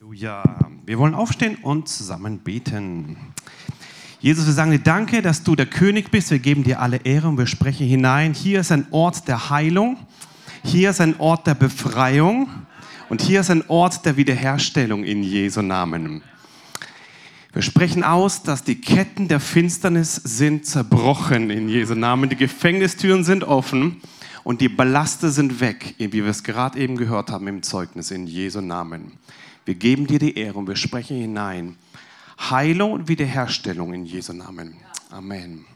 Halleluja. Wir wollen aufstehen und zusammen beten. Jesus, wir sagen dir Danke, dass du der König bist. Wir geben dir alle Ehre und wir sprechen hinein. Hier ist ein Ort der Heilung. Hier ist ein Ort der Befreiung. Und hier ist ein Ort der Wiederherstellung in Jesu Namen. Wir sprechen aus, dass die Ketten der Finsternis sind zerbrochen in Jesu Namen. Die Gefängnistüren sind offen und die Ballaste sind weg, wie wir es gerade eben gehört haben im Zeugnis in Jesu Namen. Wir geben dir die Ehre und wir sprechen hinein. Heilung und Wiederherstellung in Jesu Namen. Amen.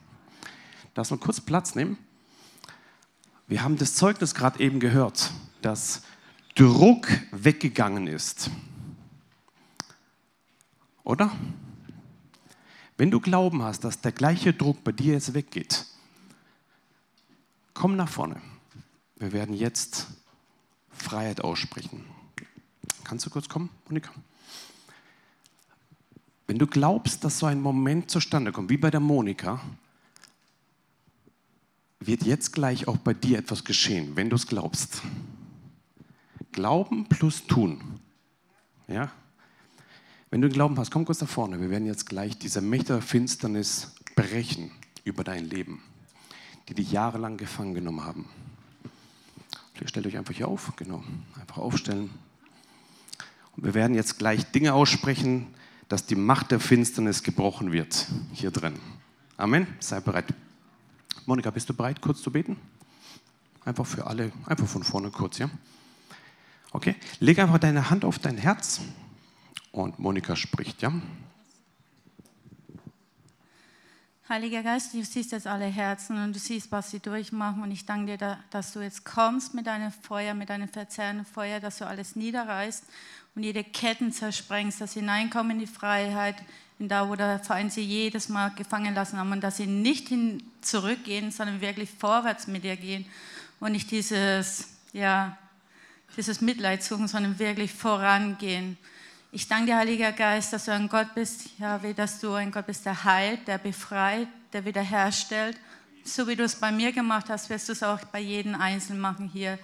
Lass mal kurz Platz nehmen. Wir haben das Zeugnis gerade eben gehört, dass Druck weggegangen ist. Oder? Wenn du Glauben hast, dass der gleiche Druck bei dir jetzt weggeht, komm nach vorne. Wir werden jetzt Freiheit aussprechen. Kannst du kurz kommen, Monika? Wenn du glaubst, dass so ein Moment zustande kommt, wie bei der Monika, wird jetzt gleich auch bei dir etwas geschehen, wenn du es glaubst. Glauben plus tun. Ja? Wenn du Glauben hast, komm kurz nach vorne. Wir werden jetzt gleich diese Mächte der Finsternis brechen über dein Leben, die dich jahrelang gefangen genommen haben. Stellt euch einfach hier auf, genau. Einfach aufstellen. Und wir werden jetzt gleich Dinge aussprechen, dass die Macht der Finsternis gebrochen wird hier drin. Amen. Sei bereit. Monika, bist du bereit, kurz zu beten? Einfach für alle, einfach von vorne kurz, ja? Okay. Leg einfach deine Hand auf dein Herz und Monika spricht, ja? Heiliger Geist, du siehst jetzt alle Herzen und du siehst, was sie durchmachen. Und ich danke dir, dass du jetzt kommst mit deinem Feuer, mit deinem verzehrenden Feuer, dass du alles niederreißt und jede Ketten zersprengst, dass sie hineinkommen in die Freiheit, in da, wo der Feind sie jedes Mal gefangen lassen haben und dass sie nicht hin zurückgehen, sondern wirklich vorwärts mit dir gehen und nicht dieses, ja, dieses Mitleid suchen, sondern wirklich vorangehen. Ich danke dir, Heiliger Geist, dass du ein Gott bist, ja, wie dass du ein Gott bist, der heilt, der befreit, der wiederherstellt. So wie du es bei mir gemacht hast, wirst du es auch bei jedem Einzelnen machen hier,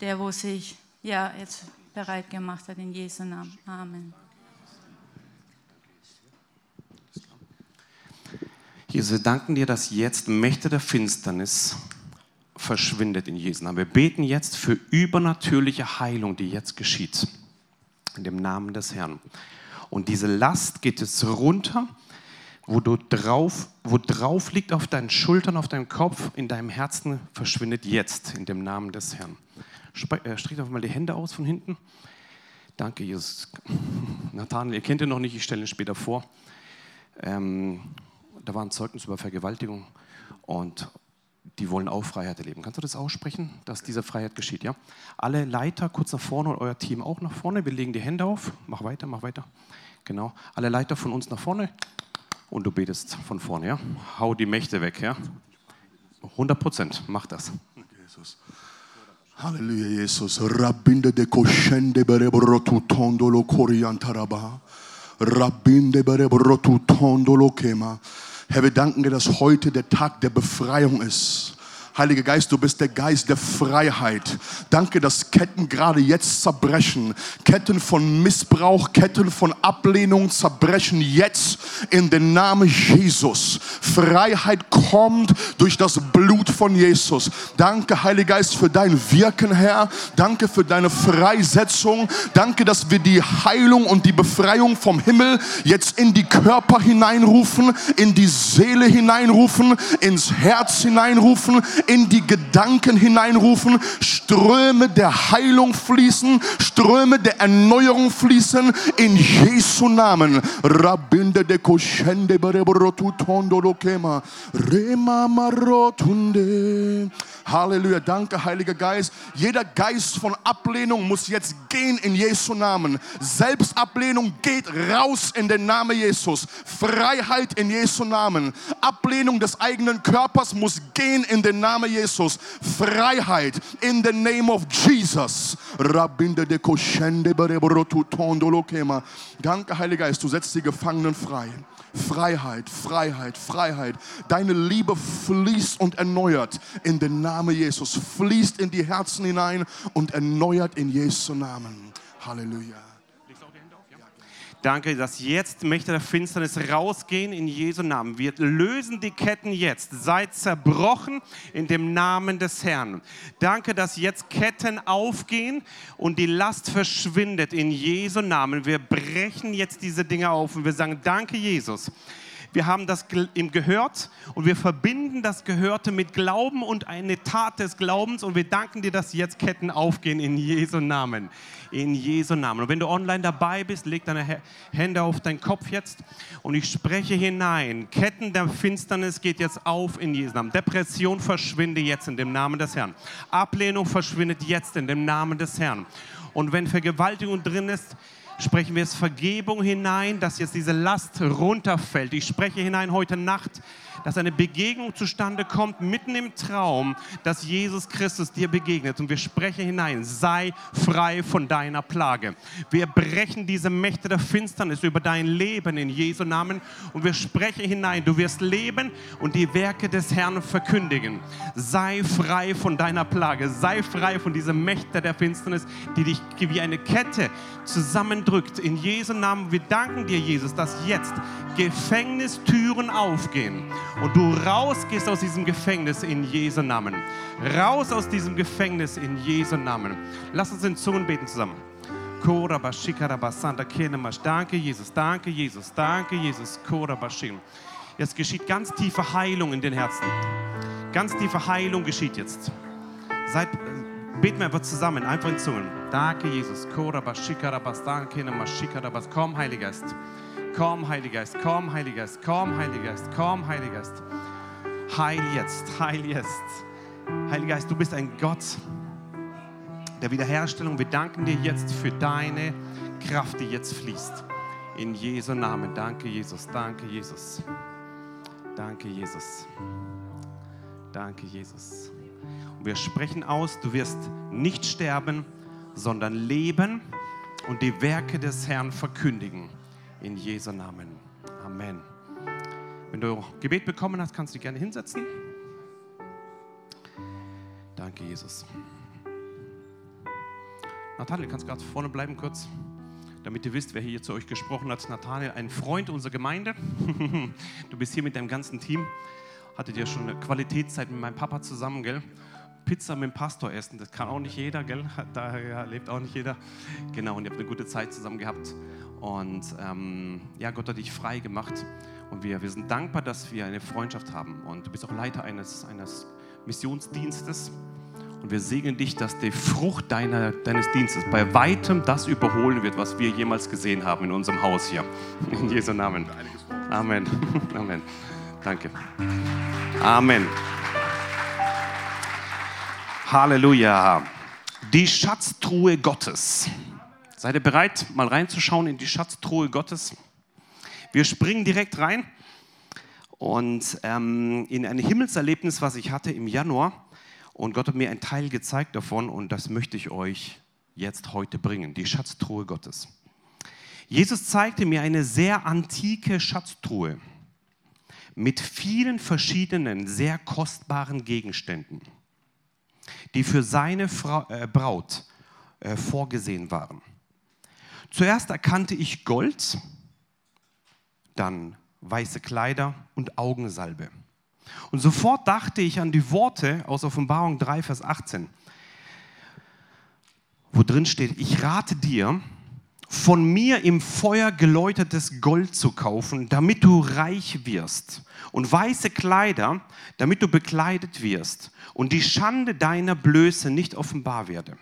der, wo sich ja, jetzt bereit gemacht hat, in Jesu Namen. Amen. Jesus, wir danken dir, dass jetzt Mächte der Finsternis verschwindet in Jesu Namen. Wir beten jetzt für übernatürliche Heilung, die jetzt geschieht in dem Namen des Herrn. Und diese Last geht es runter, wo du drauf, wo drauf liegt auf deinen Schultern, auf deinem Kopf, in deinem Herzen, verschwindet jetzt in dem Namen des Herrn. Äh, streck einfach mal die Hände aus von hinten. Danke, Jesus. Nathanael, ihr kennt ihn noch nicht, ich stelle ihn später vor. Ähm, da war ein Zeugnis über Vergewaltigung und die wollen auch Freiheit erleben. Kannst du das aussprechen, dass diese Freiheit geschieht? Ja? Alle Leiter kurz nach vorne und euer Team auch nach vorne. Wir legen die Hände auf. Mach weiter, mach weiter. Genau. Alle Leiter von uns nach vorne und du betest von vorne. Ja? Hau die Mächte weg. Ja? 100 Prozent. Mach das. Jesus. Halleluja, Jesus. Rabinde de koshende berebrotu tondolo koriantaraba. Rabinde berebrotu tondolo kema. Herr, wir danken dir, dass heute der Tag der Befreiung ist. Heiliger Geist, du bist der Geist der Freiheit. Danke, dass Ketten gerade jetzt zerbrechen. Ketten von Missbrauch, Ketten von Ablehnung zerbrechen jetzt in den Namen Jesus. Freiheit kommt durch das Blut von Jesus. Danke, Heiliger Geist, für dein Wirken, Herr. Danke für deine Freisetzung. Danke, dass wir die Heilung und die Befreiung vom Himmel jetzt in die Körper hineinrufen, in die Seele hineinrufen, ins Herz hineinrufen, in die Gedanken hineinrufen, Ströme der Heilung fließen, Ströme der Erneuerung fließen in Jesu Namen. Rabinde de lokema. Rema marotunde. Halleluja. Danke, Heiliger Geist. Jeder Geist von Ablehnung muss jetzt gehen in Jesu Namen. Selbstablehnung geht raus in den Namen Jesus. Freiheit in Jesu Namen. Ablehnung des eigenen Körpers muss gehen in den Namen Jesus. Freiheit in the name of Jesus. Danke, Heiliger Geist. Du setzt die Gefangenen frei. Freiheit, Freiheit, Freiheit. Deine Liebe fließt und erneuert in den Namen Jesus. Fließt in die Herzen hinein und erneuert in Jesu Namen. Halleluja. Danke, dass jetzt Mächte der Finsternis rausgehen in Jesu Namen. Wir lösen die Ketten jetzt. Seid zerbrochen in dem Namen des Herrn. Danke, dass jetzt Ketten aufgehen und die Last verschwindet in Jesu Namen. Wir brechen jetzt diese Dinge auf und wir sagen, danke Jesus wir haben das ihm gehört und wir verbinden das Gehörte mit Glauben und eine Tat des Glaubens und wir danken dir, dass jetzt Ketten aufgehen in Jesu Namen. In Jesu Namen. Und wenn du online dabei bist, leg deine Hände auf deinen Kopf jetzt und ich spreche hinein. Ketten der Finsternis geht jetzt auf in Jesu Namen. Depression verschwinde jetzt in dem Namen des Herrn. Ablehnung verschwindet jetzt in dem Namen des Herrn. Und wenn Vergewaltigung drin ist, sprechen wir es Vergebung hinein, dass jetzt diese Last runterfällt. Ich spreche hinein heute Nacht, dass eine Begegnung zustande kommt, mitten im Traum, dass Jesus Christus dir begegnet. Und wir sprechen hinein, sei frei von deiner Plage. Wir brechen diese Mächte der Finsternis über dein Leben in Jesu Namen und wir sprechen hinein, du wirst leben und die Werke des Herrn verkündigen. Sei frei von deiner Plage, sei frei von diesen Mächten der Finsternis, die dich wie eine Kette zusammendrückt. In Jesu Namen, wir danken dir, Jesus, dass jetzt Gefängnistüren aufgehen und du rausgehst aus diesem Gefängnis in Jesu Namen. Raus aus diesem Gefängnis in Jesu Namen. Lass uns in Zungen beten zusammen. Danke, Jesus. Danke, Jesus. Danke, Jesus. Jetzt geschieht ganz tiefe Heilung in den Herzen. Ganz tiefe Heilung geschieht jetzt. Seid, beten wir einfach zusammen, einfach in Zungen. Danke, Jesus. Komm, Heiliger Geist. Komm, Heiliger Geist, komm, Heiliger Geist, komm, Heiliger Geist, komm, Heiliger Geist. Heil jetzt, heil jetzt. Heiliger Geist, du bist ein Gott der Wiederherstellung. Wir danken dir jetzt für deine Kraft, die jetzt fließt. In Jesu Namen. Danke, Jesus. Danke, Jesus. Danke, Jesus. Danke, Jesus. Und wir sprechen aus, du wirst nicht sterben, sondern leben und die Werke des Herrn verkündigen in Jesu Namen. Amen. Wenn du Gebet bekommen hast, kannst du dich gerne hinsetzen. Danke, Jesus. Nathanael, kannst gerade vorne bleiben kurz, damit ihr wisst, wer hier zu euch gesprochen hat. Nathanael, ein Freund unserer Gemeinde. Du bist hier mit deinem ganzen Team. Hattet ihr schon eine Qualitätszeit mit meinem Papa zusammen, gell? Pizza mit dem Pastor essen, das kann auch nicht jeder, gell? Da lebt auch nicht jeder. Genau, und ihr habt eine gute Zeit zusammen gehabt. Und ähm, ja, Gott hat dich frei gemacht. Und wir, wir sind dankbar, dass wir eine Freundschaft haben. Und du bist auch Leiter eines, eines Missionsdienstes. Und wir segnen dich, dass die Frucht deiner, deines Dienstes bei weitem das überholen wird, was wir jemals gesehen haben in unserem Haus hier. In Jesu Namen. Amen. Amen. Danke. Amen. Halleluja. Die Schatztruhe Gottes. Seid ihr bereit, mal reinzuschauen in die Schatztruhe Gottes? Wir springen direkt rein und ähm, in ein Himmelserlebnis, was ich hatte im Januar. Und Gott hat mir einen Teil gezeigt davon und das möchte ich euch jetzt heute bringen, die Schatztruhe Gottes. Jesus zeigte mir eine sehr antike Schatztruhe mit vielen verschiedenen, sehr kostbaren Gegenständen, die für seine Frau, äh, Braut äh, vorgesehen waren. Zuerst erkannte ich Gold, dann weiße Kleider und Augensalbe. Und sofort dachte ich an die Worte aus Offenbarung 3, Vers 18, wo drin steht, ich rate dir, von mir im Feuer geläutertes Gold zu kaufen, damit du reich wirst, und weiße Kleider, damit du bekleidet wirst, und die Schande deiner Blöße nicht offenbar werde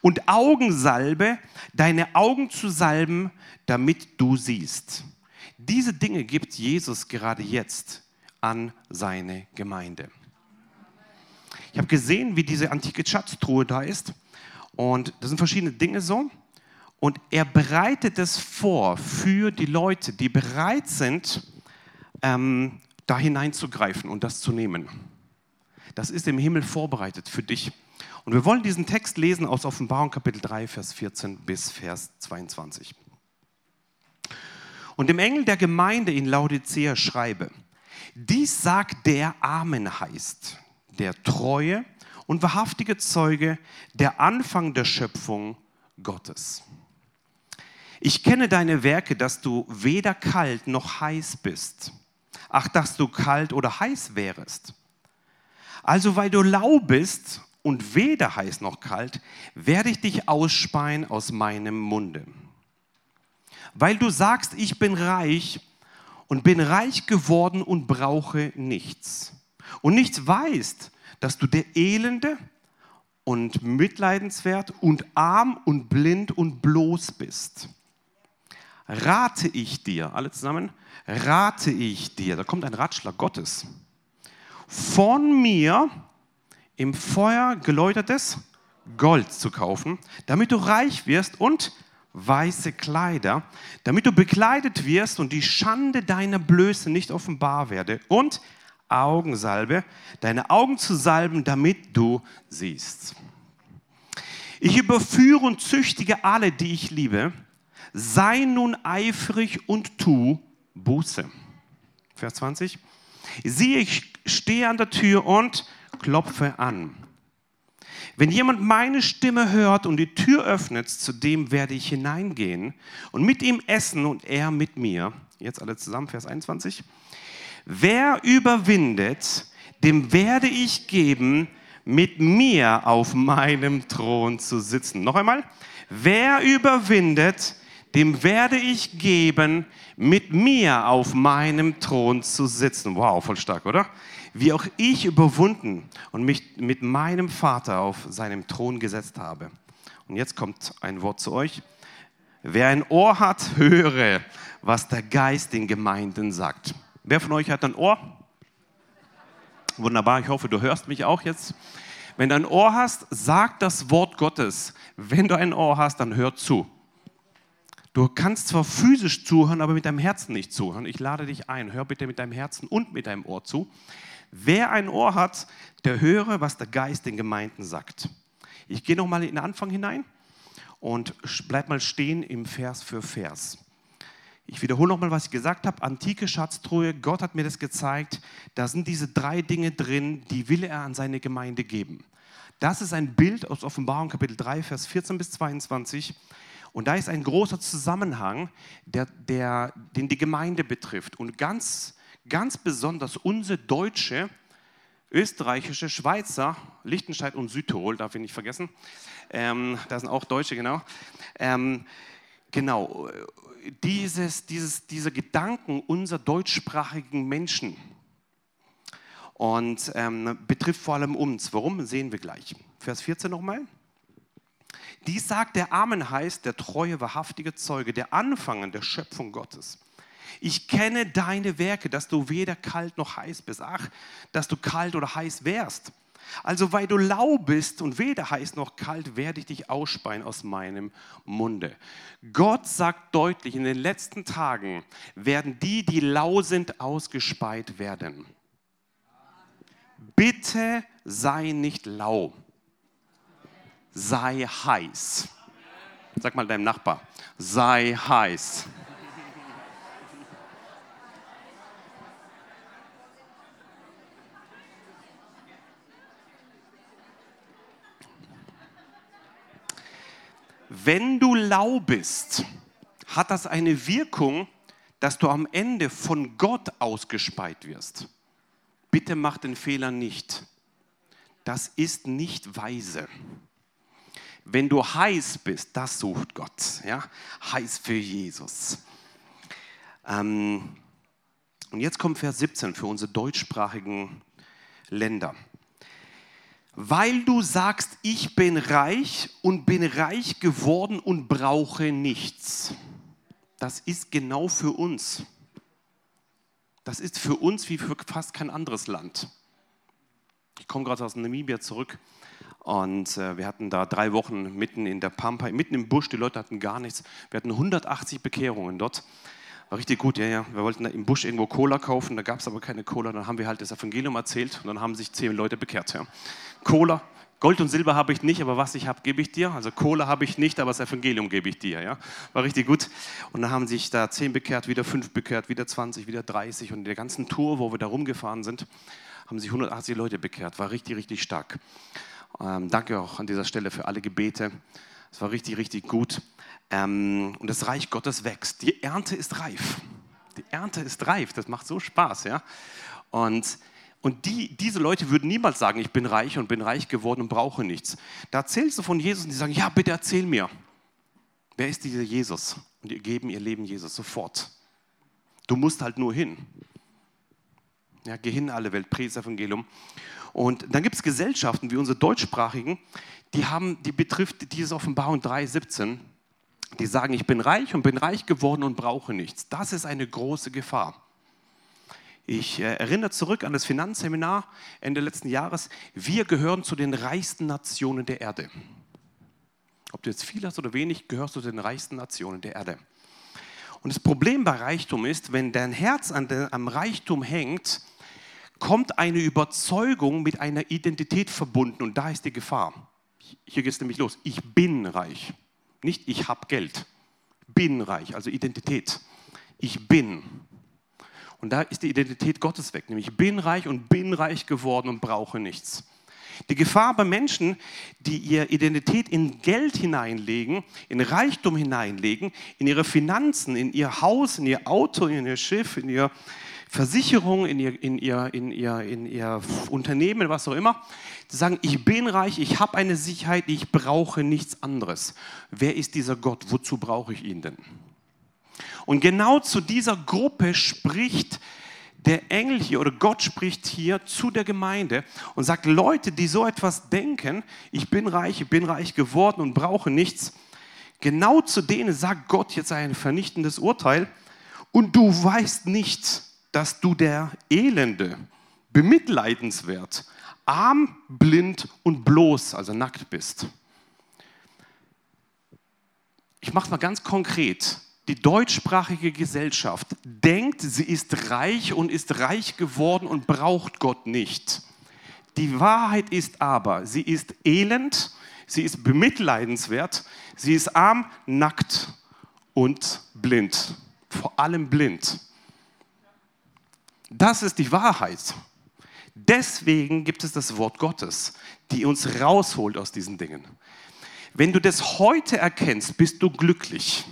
und Augensalbe, deine Augen zu salben, damit du siehst. Diese Dinge gibt Jesus gerade jetzt an seine Gemeinde. Ich habe gesehen, wie diese antike Schatztruhe da ist. Und das sind verschiedene Dinge so. Und er bereitet es vor für die Leute, die bereit sind, ähm, da hineinzugreifen und das zu nehmen. Das ist im Himmel vorbereitet für dich. Und wir wollen diesen Text lesen aus Offenbarung Kapitel 3, Vers 14 bis Vers 22. Und dem Engel der Gemeinde in Laodicea schreibe, dies sagt der Amen heißt, der treue und wahrhaftige Zeuge, der Anfang der Schöpfung Gottes. Ich kenne deine Werke, dass du weder kalt noch heiß bist. Ach, dass du kalt oder heiß wärest. Also weil du lau bist und weder heiß noch kalt, werde ich dich ausspeien aus meinem Munde. Weil du sagst, ich bin reich und bin reich geworden und brauche nichts. Und nichts weißt, dass du der Elende und mitleidenswert und arm und blind und bloß bist. Rate ich dir, alle zusammen, rate ich dir, da kommt ein Ratschlag Gottes, von mir im Feuer geläutertes Gold zu kaufen, damit du reich wirst und weiße Kleider, damit du bekleidet wirst und die Schande deiner Blöße nicht offenbar werde und Augensalbe, deine Augen zu salben, damit du siehst. Ich überführe und züchtige alle, die ich liebe. Sei nun eifrig und tu Buße. Vers 20. Siehe, ich stehe an der Tür und klopfe an. Wenn jemand meine Stimme hört und die Tür öffnet, zu dem werde ich hineingehen und mit ihm essen und er mit mir. Jetzt alle zusammen, Vers 21. Wer überwindet, dem werde ich geben, mit mir auf meinem Thron zu sitzen. Noch einmal. Wer überwindet, dem werde ich geben, mit mir auf meinem Thron zu sitzen. Wow, voll stark, oder? Wie auch ich überwunden und mich mit meinem Vater auf seinem Thron gesetzt habe. Und jetzt kommt ein Wort zu euch. Wer ein Ohr hat, höre, was der Geist den Gemeinden sagt. Wer von euch hat ein Ohr? Wunderbar, ich hoffe, du hörst mich auch jetzt. Wenn du ein Ohr hast, sag das Wort Gottes. Wenn du ein Ohr hast, dann hör zu. Du kannst zwar physisch zuhören, aber mit deinem Herzen nicht zuhören. Ich lade dich ein, hör bitte mit deinem Herzen und mit deinem Ohr zu. Wer ein Ohr hat, der höre, was der Geist den Gemeinden sagt. Ich gehe nochmal in den Anfang hinein und bleib mal stehen im Vers für Vers. Ich wiederhole nochmal, was ich gesagt habe. Antike Schatztruhe, Gott hat mir das gezeigt. Da sind diese drei Dinge drin, die will er an seine Gemeinde geben. Das ist ein Bild aus Offenbarung Kapitel 3, Vers 14 bis 22. Und da ist ein großer Zusammenhang, der, der, den die Gemeinde betrifft. Und ganz, ganz besonders unsere deutsche, österreichische, Schweizer, Liechtenstein und Südtirol, darf ich nicht vergessen. Ähm, da sind auch Deutsche, genau. Ähm, genau, dieses, dieses, diese Gedanken unserer deutschsprachigen Menschen und ähm, betrifft vor allem uns. Warum, sehen wir gleich. Vers 14 nochmal. Dies sagt der Amen heißt, der treue, wahrhaftige Zeuge, der Anfang der Schöpfung Gottes. Ich kenne deine Werke, dass du weder kalt noch heiß bist. Ach, dass du kalt oder heiß wärst. Also weil du lau bist und weder heiß noch kalt, werde ich dich ausspeien aus meinem Munde. Gott sagt deutlich, in den letzten Tagen werden die, die lau sind, ausgespeit werden. Bitte sei nicht lau sei heiß. Sag mal deinem Nachbar, sei heiß. Wenn du lau bist, hat das eine Wirkung, dass du am Ende von Gott ausgespeit wirst. Bitte mach den Fehler nicht. Das ist nicht weise. Wenn du heiß bist, das sucht Gott. Ja? Heiß für Jesus. Ähm, und jetzt kommt Vers 17 für unsere deutschsprachigen Länder. Weil du sagst, ich bin reich und bin reich geworden und brauche nichts. Das ist genau für uns. Das ist für uns wie für fast kein anderes Land. Ich komme gerade aus Namibia zurück und äh, wir hatten da drei Wochen mitten in der Pampa, mitten im Busch, die Leute hatten gar nichts. Wir hatten 180 Bekehrungen dort. War richtig gut, ja, ja. Wir wollten im Busch irgendwo Cola kaufen, da gab es aber keine Cola. Dann haben wir halt das Evangelium erzählt und dann haben sich zehn Leute bekehrt. Ja. Cola, Gold und Silber habe ich nicht, aber was ich habe, gebe ich dir. Also Cola habe ich nicht, aber das Evangelium gebe ich dir. Ja? War richtig gut. Und dann haben sich da zehn bekehrt, wieder fünf bekehrt, wieder 20, wieder 30. Und in der ganzen Tour, wo wir da rumgefahren sind, haben sich 180 Leute bekehrt. War richtig, richtig stark. Ähm, danke auch an dieser Stelle für alle Gebete. Es war richtig, richtig gut. Ähm, und das Reich Gottes wächst. Die Ernte ist reif. Die Ernte ist reif. Das macht so Spaß, ja. Und und die, diese Leute würden niemals sagen, ich bin reich und bin reich geworden und brauche nichts. Da erzählst du von Jesus und die sagen, ja, bitte erzähl mir. Wer ist dieser Jesus? Und die geben ihr Leben Jesus sofort. Du musst halt nur hin. Ja, geh hin alle Welt, Präs Evangelium. Und dann gibt es Gesellschaften wie unsere deutschsprachigen, die haben, die betrifft diese Offenbarung 3,17, die sagen, ich bin reich und bin reich geworden und brauche nichts. Das ist eine große Gefahr. Ich äh, erinnere zurück an das Finanzseminar Ende letzten Jahres. Wir gehören zu den reichsten Nationen der Erde. Ob du jetzt viel hast oder wenig, gehörst du zu den reichsten Nationen der Erde. Und das Problem bei Reichtum ist, wenn dein Herz an der, am Reichtum hängt, kommt eine Überzeugung mit einer Identität verbunden und da ist die Gefahr. Hier geht es nämlich los. Ich bin reich. Nicht ich habe Geld. Bin reich, also Identität. Ich bin. Und da ist die Identität Gottes weg, nämlich ich bin reich und bin reich geworden und brauche nichts. Die Gefahr bei Menschen, die ihre Identität in Geld hineinlegen, in Reichtum hineinlegen, in ihre Finanzen, in ihr Haus, in ihr Auto, in ihr Schiff, in ihre Versicherung, in ihr, in ihr, in ihr, in ihr Unternehmen, was auch immer, zu sagen, ich bin reich, ich habe eine Sicherheit, ich brauche nichts anderes. Wer ist dieser Gott? Wozu brauche ich ihn denn? Und genau zu dieser Gruppe spricht der Engel hier oder Gott spricht hier zu der Gemeinde und sagt, Leute, die so etwas denken, ich bin reich, ich bin reich geworden und brauche nichts, genau zu denen sagt Gott jetzt ein vernichtendes Urteil. Und du weißt nicht, dass du der Elende, bemitleidenswert, arm, blind und bloß, also nackt bist. Ich mache es mal ganz konkret die deutschsprachige Gesellschaft denkt, sie ist reich und ist reich geworden und braucht Gott nicht. Die Wahrheit ist aber, sie ist elend, sie ist bemitleidenswert, sie ist arm, nackt und blind. Vor allem blind. Das ist die Wahrheit. Deswegen gibt es das Wort Gottes, die uns rausholt aus diesen Dingen. Wenn du das heute erkennst, bist du glücklich.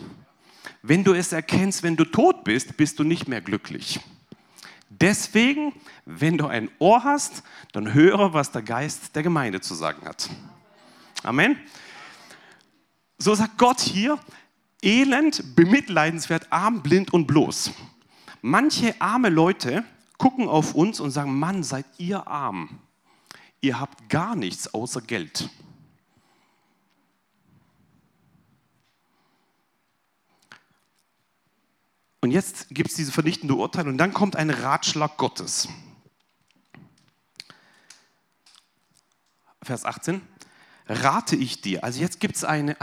Wenn du es erkennst, wenn du tot bist, bist du nicht mehr glücklich. Deswegen, wenn du ein Ohr hast, dann höre, was der Geist der Gemeinde zu sagen hat. Amen. So sagt Gott hier, elend, bemitleidenswert, arm, blind und bloß. Manche arme Leute gucken auf uns und sagen, Mann, seid ihr arm. Ihr habt gar nichts außer Geld. Und jetzt gibt es diese vernichtende Urteil und dann kommt ein Ratschlag Gottes. Vers 18. Rate ich dir. Also jetzt gibt es einen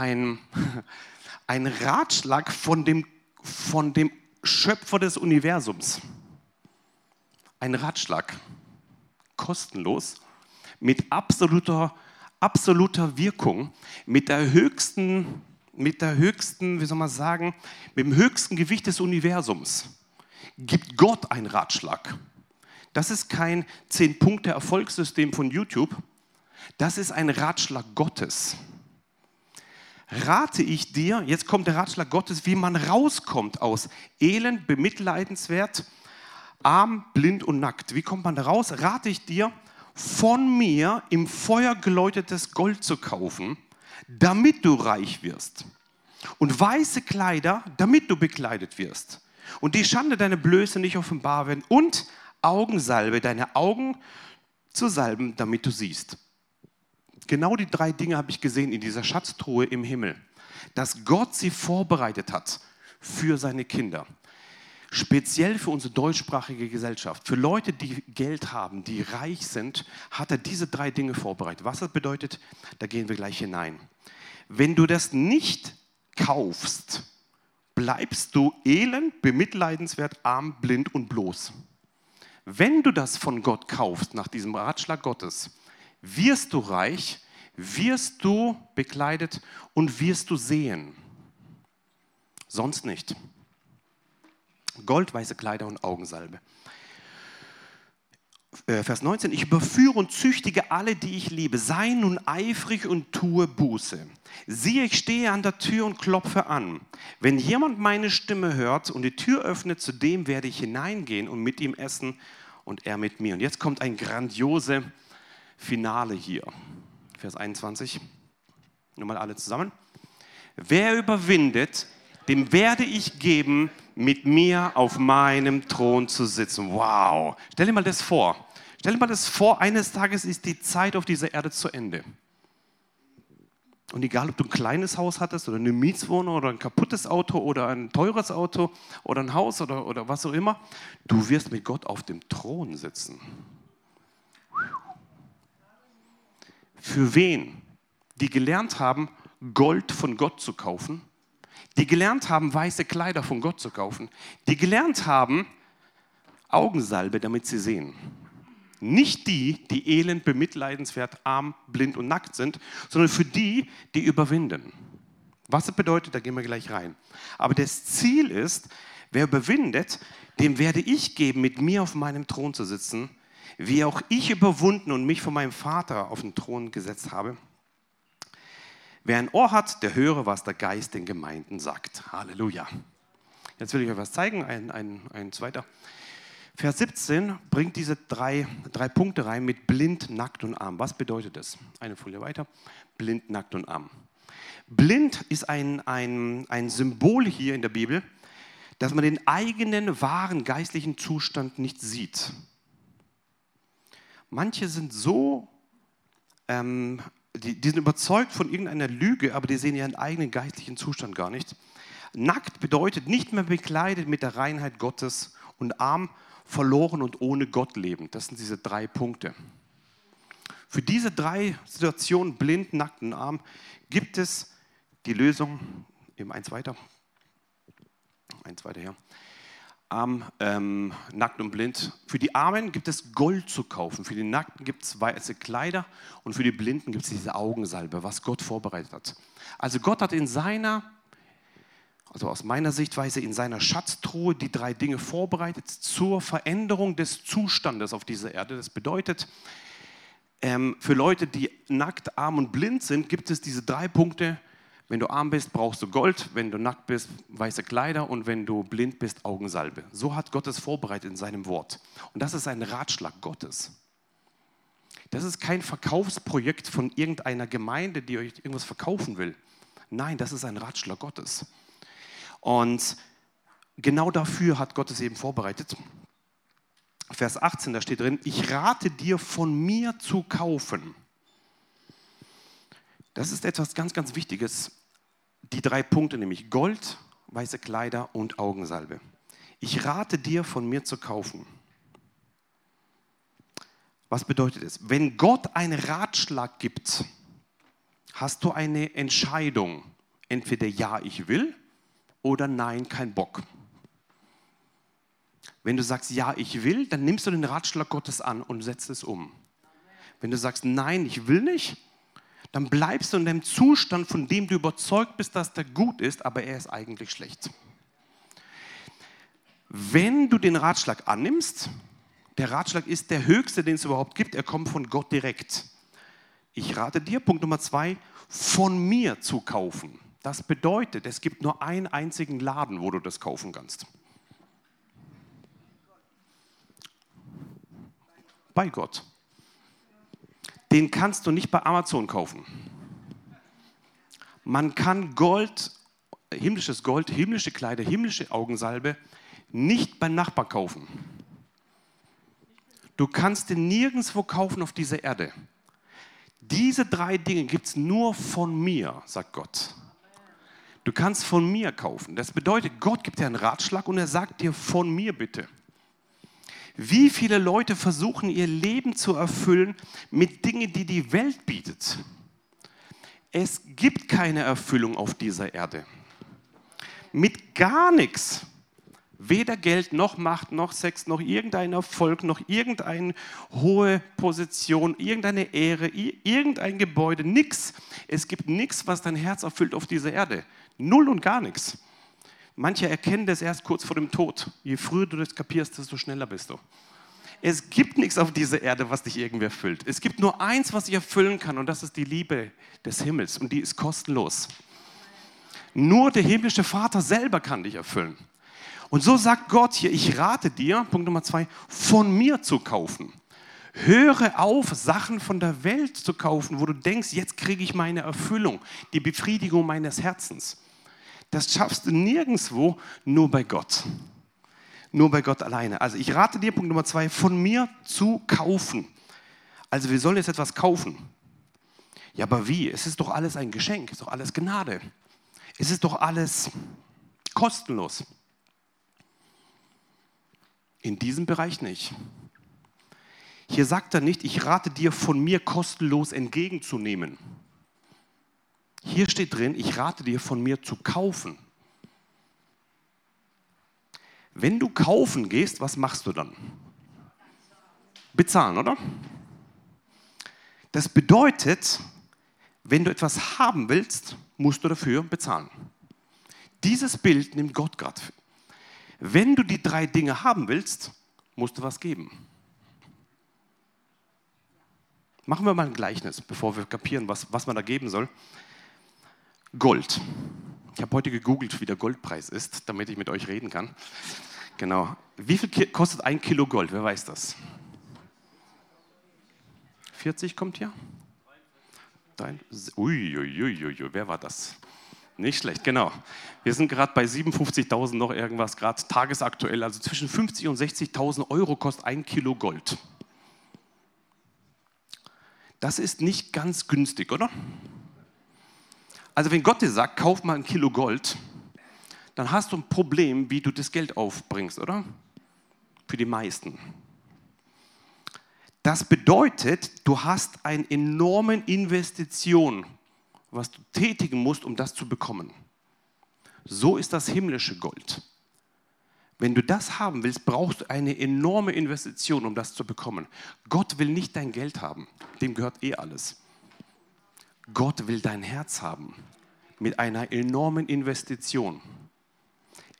ein Ratschlag von dem, von dem Schöpfer des Universums. Ein Ratschlag. Kostenlos. Mit absoluter, absoluter Wirkung. Mit der höchsten mit der höchsten, wie soll man sagen, mit dem höchsten Gewicht des Universums gibt Gott einen Ratschlag. Das ist kein 10-Punkte-Erfolgssystem von YouTube. Das ist ein Ratschlag Gottes. Rate ich dir, jetzt kommt der Ratschlag Gottes, wie man rauskommt aus elend, bemitleidenswert, arm, blind und nackt. Wie kommt man da raus? Rate ich dir, von mir im Feuer geläutetes Gold zu kaufen damit du reich wirst. Und weiße Kleider, damit du bekleidet wirst. Und die Schande deiner Blöße nicht offenbar werden. Und Augensalbe, deine Augen zu salben, damit du siehst. Genau die drei Dinge habe ich gesehen in dieser Schatztruhe im Himmel. Dass Gott sie vorbereitet hat für seine Kinder. Speziell für unsere deutschsprachige Gesellschaft. Für Leute, die Geld haben, die reich sind, hat er diese drei Dinge vorbereitet. Was das bedeutet, da gehen wir gleich hinein. Wenn du das nicht kaufst, bleibst du elend, bemitleidenswert, arm, blind und bloß. Wenn du das von Gott kaufst, nach diesem Ratschlag Gottes, wirst du reich, wirst du bekleidet und wirst du sehen. Sonst nicht. Gold, weiße Kleider und Augensalbe. äh, Vers 19, ich überführe und züchtige alle, die ich liebe. Sei nun eifrig und tue Buße. Siehe, ich stehe an der Tür und klopfe an. Wenn jemand meine Stimme hört und die Tür öffnet, zu dem werde ich hineingehen und mit ihm essen und er mit mir. Und jetzt kommt ein grandiose Finale hier. Vers 21. Nur mal alle zusammen. Wer überwindet, dem werde ich geben, mit mir auf meinem Thron zu sitzen. Wow. Stell dir mal das vor. Stell dir mal das vor, eines Tages ist die Zeit auf dieser Erde zu Ende. Und egal, ob du ein kleines Haus hattest oder eine Mietswohnung oder ein kaputtes Auto oder ein teures Auto oder ein Haus oder, oder was auch immer, du wirst mit Gott auf dem Thron sitzen. Für wen? Die gelernt haben, Gold von Gott zu kaufen, die gelernt haben, weiße Kleider von Gott zu kaufen, die gelernt haben, Augensalbe, damit sie sehen. Nicht die, die elend, bemitleidenswert, arm, blind und nackt sind, sondern für die, die überwinden. Was das bedeutet, da gehen wir gleich rein. Aber das Ziel ist, wer überwindet, dem werde ich geben, mit mir auf meinem Thron zu sitzen, wie auch ich überwunden und mich von meinem Vater auf den Thron gesetzt habe. Wer ein Ohr hat, der höre, was der Geist den Gemeinden sagt. Halleluja. Jetzt will ich euch was zeigen, ein, ein, ein zweiter. Vers 17 bringt diese drei, drei Punkte rein mit blind, nackt und arm. Was bedeutet das? Eine Folie weiter. Blind, nackt und arm. Blind ist ein, ein, ein Symbol hier in der Bibel, dass man den eigenen wahren geistlichen Zustand nicht sieht. Manche sind so ähm, die, die sind überzeugt von irgendeiner Lüge, aber die sehen ihren eigenen geistlichen Zustand gar nicht. Nackt bedeutet nicht mehr bekleidet mit der Reinheit Gottes und arm, verloren und ohne Gott leben. Das sind diese drei Punkte. Für diese drei Situationen, blind, nackt und arm, gibt es die Lösung, eben eins weiter, eins weiter her, arm, ähm, nackt und blind. Für die Armen gibt es Gold zu kaufen, für die Nackten gibt es weiße Kleider und für die Blinden gibt es diese Augensalbe, was Gott vorbereitet hat. Also Gott hat in seiner, also aus meiner Sichtweise, in seiner Schatztruhe die drei Dinge vorbereitet zur Veränderung des Zustandes auf dieser Erde. Das bedeutet, ähm, für Leute, die nackt, arm und blind sind, gibt es diese drei Punkte, wenn du arm bist, brauchst du Gold. Wenn du nackt bist, weiße Kleider. Und wenn du blind bist, Augensalbe. So hat Gott es vorbereitet in seinem Wort. Und das ist ein Ratschlag Gottes. Das ist kein Verkaufsprojekt von irgendeiner Gemeinde, die euch irgendwas verkaufen will. Nein, das ist ein Ratschlag Gottes. Und genau dafür hat Gott es eben vorbereitet. Vers 18, da steht drin, ich rate dir von mir zu kaufen. Das ist etwas ganz, ganz Wichtiges die drei Punkte, nämlich Gold, weiße Kleider und Augensalbe. Ich rate dir, von mir zu kaufen. Was bedeutet es? Wenn Gott einen Ratschlag gibt, hast du eine Entscheidung. Entweder ja, ich will oder nein, kein Bock. Wenn du sagst ja, ich will, dann nimmst du den Ratschlag Gottes an und setzt es um. Wenn du sagst nein, ich will nicht, dann bleibst du in dem Zustand, von dem du überzeugt bist, dass der gut ist, aber er ist eigentlich schlecht. Wenn du den Ratschlag annimmst, der Ratschlag ist der höchste, den es überhaupt gibt, er kommt von Gott direkt. Ich rate dir, Punkt Nummer zwei, von mir zu kaufen. Das bedeutet, es gibt nur einen einzigen Laden, wo du das kaufen kannst. Bei Gott den kannst du nicht bei Amazon kaufen. Man kann Gold, himmlisches Gold, himmlische Kleider, himmlische Augensalbe nicht beim Nachbar kaufen. Du kannst den nirgendwo kaufen auf dieser Erde. Diese drei Dinge gibt es nur von mir, sagt Gott. Du kannst von mir kaufen. Das bedeutet, Gott gibt dir einen Ratschlag und er sagt dir von mir bitte. Wie viele Leute versuchen ihr Leben zu erfüllen mit Dingen, die die Welt bietet? Es gibt keine Erfüllung auf dieser Erde. Mit gar nichts. Weder Geld noch Macht noch Sex noch irgendein Erfolg noch irgendeine hohe Position, irgendeine Ehre, irgendein Gebäude, nichts. Es gibt nichts, was dein Herz erfüllt auf dieser Erde. Null und gar nichts. Manche erkennen das erst kurz vor dem Tod. Je früher du das kapierst, desto schneller bist du. Es gibt nichts auf dieser Erde, was dich irgendwie erfüllt. Es gibt nur eins, was dich erfüllen kann und das ist die Liebe des Himmels und die ist kostenlos. Nur der himmlische Vater selber kann dich erfüllen. Und so sagt Gott hier, ich rate dir, Punkt Nummer zwei, von mir zu kaufen. Höre auf, Sachen von der Welt zu kaufen, wo du denkst, jetzt kriege ich meine Erfüllung, die Befriedigung meines Herzens. Das schaffst du nirgendwo, nur bei Gott. Nur bei Gott alleine. Also ich rate dir, Punkt Nummer zwei, von mir zu kaufen. Also wir sollen jetzt etwas kaufen. Ja, aber wie? Es ist doch alles ein Geschenk, es ist doch alles Gnade. Es ist doch alles kostenlos. In diesem Bereich nicht. Hier sagt er nicht, ich rate dir von mir kostenlos entgegenzunehmen. Hier steht drin, ich rate dir von mir zu kaufen. Wenn du kaufen gehst, was machst du dann? Bezahlen, oder? Das bedeutet, wenn du etwas haben willst, musst du dafür bezahlen. Dieses Bild nimmt Gott gerade. Wenn du die drei Dinge haben willst, musst du was geben. Machen wir mal ein Gleichnis, bevor wir kapieren, was, was man da geben soll. Gold. Ich habe heute gegoogelt, wie der Goldpreis ist, damit ich mit euch reden kann. Genau. Wie viel kostet ein Kilo Gold? Wer weiß das? 40 kommt hier? Ui, ui, wer war das? Nicht schlecht, genau. Wir sind gerade bei 57.000 noch irgendwas, gerade tagesaktuell. Also zwischen 50 und 60.000 Euro kostet ein Kilo Gold. Das ist nicht ganz günstig, oder? Also wenn Gott dir sagt, kauf mal ein Kilo Gold, dann hast du ein Problem, wie du das Geld aufbringst, oder? Für die meisten. Das bedeutet, du hast eine enorme Investition, was du tätigen musst, um das zu bekommen. So ist das himmlische Gold. Wenn du das haben willst, brauchst du eine enorme Investition, um das zu bekommen. Gott will nicht dein Geld haben, dem gehört eh alles. Gott will dein Herz haben mit einer enormen Investition.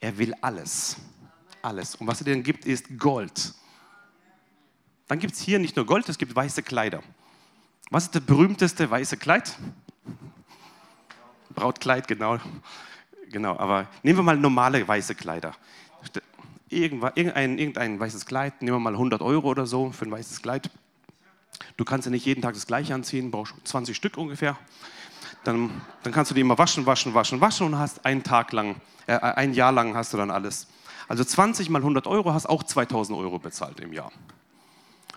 Er will alles. Alles. Und was er dir gibt, ist Gold. Dann gibt es hier nicht nur Gold, es gibt weiße Kleider. Was ist das berühmteste weiße Kleid? Brautkleid, genau. Genau, aber nehmen wir mal normale weiße Kleider irgendein, irgendein weißes Kleid, nehmen wir mal 100 Euro oder so für ein weißes Kleid. Du kannst ja nicht jeden Tag das gleiche anziehen, brauchst 20 Stück ungefähr. Dann, dann kannst du die immer waschen, waschen, waschen, waschen und hast einen Tag lang, äh, ein Jahr lang hast du dann alles. Also 20 mal 100 Euro hast auch 2000 Euro bezahlt im Jahr.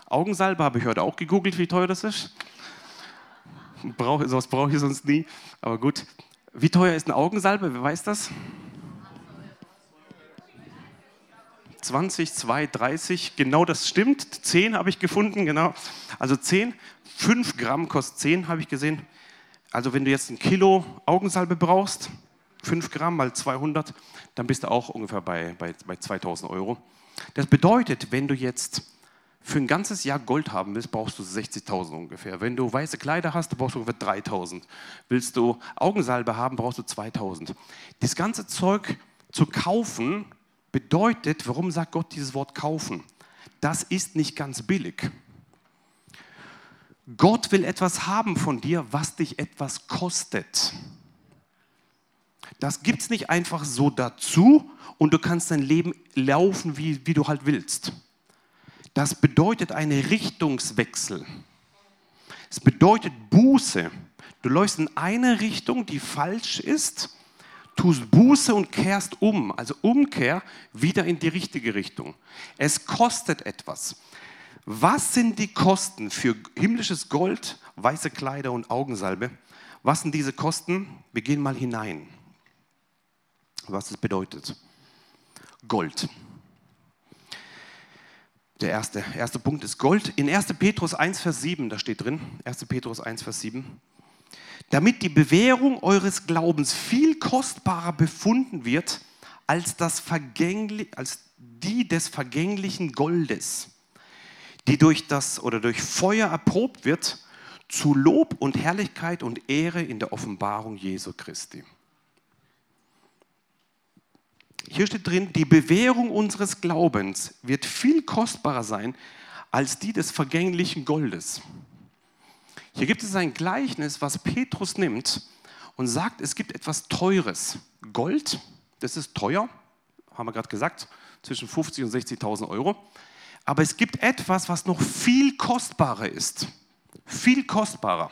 Augensalbe habe ich heute auch gegoogelt, wie teuer das ist. Brauch, sowas brauche ich sonst nie. Aber gut. Wie teuer ist eine Augensalbe? Wer weiß das? 20, 2, 30, genau das stimmt. 10 habe ich gefunden, genau. Also 10, 5 Gramm kostet 10, habe ich gesehen. Also wenn du jetzt ein Kilo Augensalbe brauchst, 5 Gramm mal 200, dann bist du auch ungefähr bei, bei, bei 2000 Euro. Das bedeutet, wenn du jetzt für ein ganzes Jahr Gold haben willst, brauchst du 60.000 ungefähr. Wenn du weiße Kleider hast, brauchst du ungefähr 3.000. Willst du Augensalbe haben, brauchst du 2.000. Das ganze Zeug zu kaufen, bedeutet, warum sagt Gott dieses Wort kaufen? Das ist nicht ganz billig. Gott will etwas haben von dir, was dich etwas kostet. Das gibt es nicht einfach so dazu und du kannst dein Leben laufen, wie, wie du halt willst. Das bedeutet einen Richtungswechsel. Es bedeutet Buße. Du läufst in eine Richtung, die falsch ist tust Buße und kehrst um, also Umkehr wieder in die richtige Richtung. Es kostet etwas. Was sind die Kosten für himmlisches Gold, weiße Kleider und Augensalbe? Was sind diese Kosten? Wir gehen mal hinein. Was das bedeutet. Gold. Der erste, erste Punkt ist Gold. In 1. Petrus 1, Vers 7, da steht drin, 1. Petrus 1, Vers 7, damit die Bewährung eures Glaubens viel kostbarer befunden wird als, das Vergängli als die des vergänglichen Goldes, die durch das oder durch Feuer erprobt wird, zu Lob und Herrlichkeit und Ehre in der Offenbarung Jesu Christi. Hier steht drin, die Bewährung unseres Glaubens wird viel kostbarer sein als die des vergänglichen Goldes. Hier gibt es ein Gleichnis, was Petrus nimmt und sagt, es gibt etwas Teures. Gold, das ist teuer, haben wir gerade gesagt, zwischen 50 und 60.000 Euro. Aber es gibt etwas, was noch viel kostbarer ist. Viel kostbarer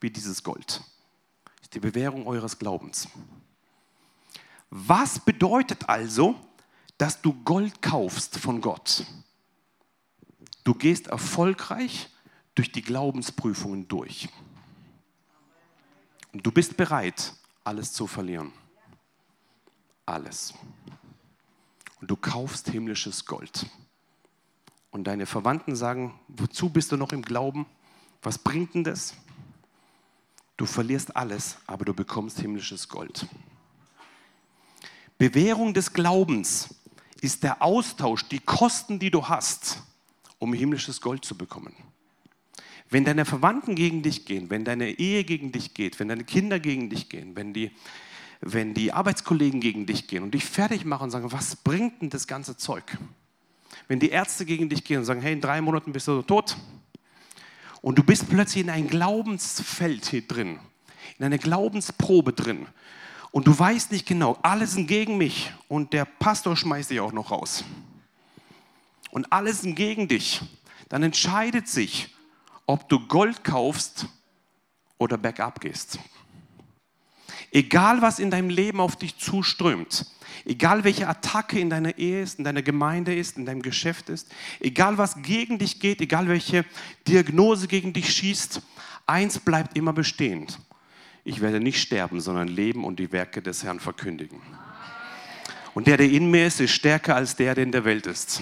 wie dieses Gold. Das ist die Bewährung eures Glaubens. Was bedeutet also, dass du Gold kaufst von Gott? Du gehst erfolgreich durch die Glaubensprüfungen durch. Und du bist bereit, alles zu verlieren. Alles. Und du kaufst himmlisches Gold. Und deine Verwandten sagen, wozu bist du noch im Glauben? Was bringt denn das? Du verlierst alles, aber du bekommst himmlisches Gold. Bewährung des Glaubens ist der Austausch, die Kosten, die du hast, um himmlisches Gold zu bekommen. Wenn deine Verwandten gegen dich gehen, wenn deine Ehe gegen dich geht, wenn deine Kinder gegen dich gehen, wenn die, wenn die Arbeitskollegen gegen dich gehen und dich fertig machen und sagen, was bringt denn das ganze Zeug? Wenn die Ärzte gegen dich gehen und sagen, hey, in drei Monaten bist du tot und du bist plötzlich in ein Glaubensfeld hier drin, in eine Glaubensprobe drin und du weißt nicht genau, alle sind gegen mich und der Pastor schmeißt dich auch noch raus und alle sind gegen dich, dann entscheidet sich, ob du Gold kaufst oder bergab gehst. Egal, was in deinem Leben auf dich zuströmt, egal welche Attacke in deiner Ehe ist, in deiner Gemeinde ist, in deinem Geschäft ist, egal was gegen dich geht, egal welche Diagnose gegen dich schießt, eins bleibt immer bestehend. Ich werde nicht sterben, sondern leben und die Werke des Herrn verkündigen. Und der, der in mir ist, ist stärker als der, der in der Welt ist.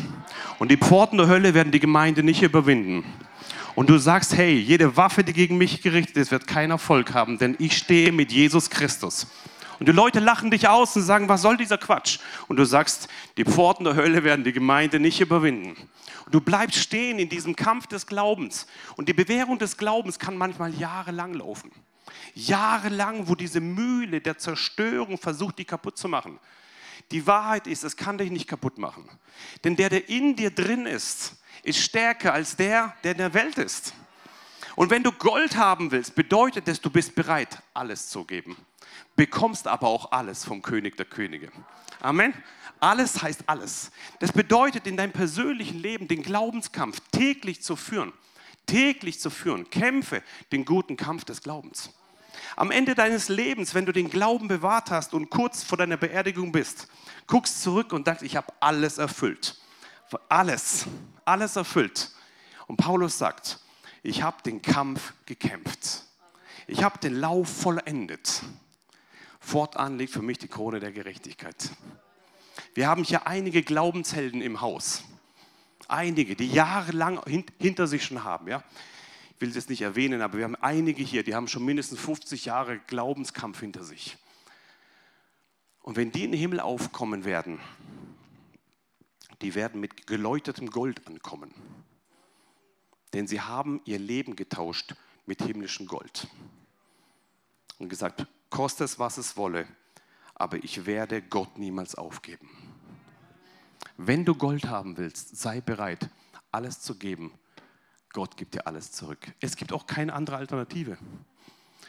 Und die Pforten der Hölle werden die Gemeinde nicht überwinden und du sagst, hey, jede Waffe, die gegen mich gerichtet ist, wird keinen Erfolg haben, denn ich stehe mit Jesus Christus. Und die Leute lachen dich aus und sagen, was soll dieser Quatsch? Und du sagst, die Pforten der Hölle werden die Gemeinde nicht überwinden. Und du bleibst stehen in diesem Kampf des Glaubens. Und die Bewährung des Glaubens kann manchmal jahrelang laufen. Jahrelang, wo diese Mühle der Zerstörung versucht, die kaputt zu machen. Die Wahrheit ist, es kann dich nicht kaputt machen. Denn der, der in dir drin ist, ist stärker als der, der in der Welt ist. Und wenn du Gold haben willst, bedeutet es, du bist bereit, alles zu geben. Bekommst aber auch alles vom König der Könige. Amen. Alles heißt alles. Das bedeutet, in deinem persönlichen Leben den Glaubenskampf täglich zu führen. Täglich zu führen. Kämpfe den guten Kampf des Glaubens. Am Ende deines Lebens, wenn du den Glauben bewahrt hast und kurz vor deiner Beerdigung bist, guckst zurück und sagst, ich habe alles erfüllt. Alles, alles erfüllt. Und Paulus sagt, ich habe den Kampf gekämpft. Ich habe den Lauf vollendet. Fortan liegt für mich die Krone der Gerechtigkeit. Wir haben hier einige Glaubenshelden im Haus. Einige, die jahrelang hinter sich schon haben. Ja? Ich will das nicht erwähnen, aber wir haben einige hier, die haben schon mindestens 50 Jahre Glaubenskampf hinter sich. Und wenn die in den Himmel aufkommen werden, die werden mit geläutertem Gold ankommen. Denn sie haben ihr Leben getauscht mit himmlischem Gold. Und gesagt, koste es, was es wolle, aber ich werde Gott niemals aufgeben. Wenn du Gold haben willst, sei bereit, alles zu geben. Gott gibt dir alles zurück. Es gibt auch keine andere Alternative.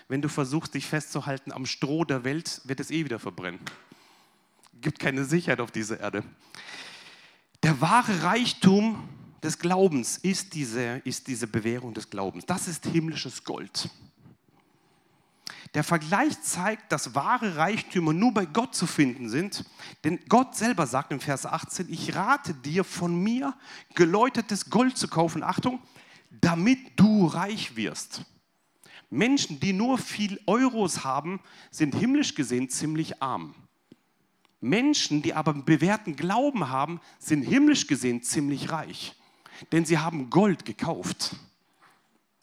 Wenn du versuchst, dich festzuhalten am Stroh der Welt, wird es eh wieder verbrennen. Es gibt keine Sicherheit auf dieser Erde. Der wahre Reichtum des Glaubens ist diese, ist diese Bewährung des Glaubens. Das ist himmlisches Gold. Der Vergleich zeigt, dass wahre Reichtümer nur bei Gott zu finden sind. Denn Gott selber sagt im Vers 18, ich rate dir von mir geläutertes Gold zu kaufen. Achtung, damit du reich wirst. Menschen, die nur viel Euros haben, sind himmlisch gesehen ziemlich arm. Menschen, die aber bewährten Glauben haben, sind himmlisch gesehen ziemlich reich. Denn sie haben Gold gekauft.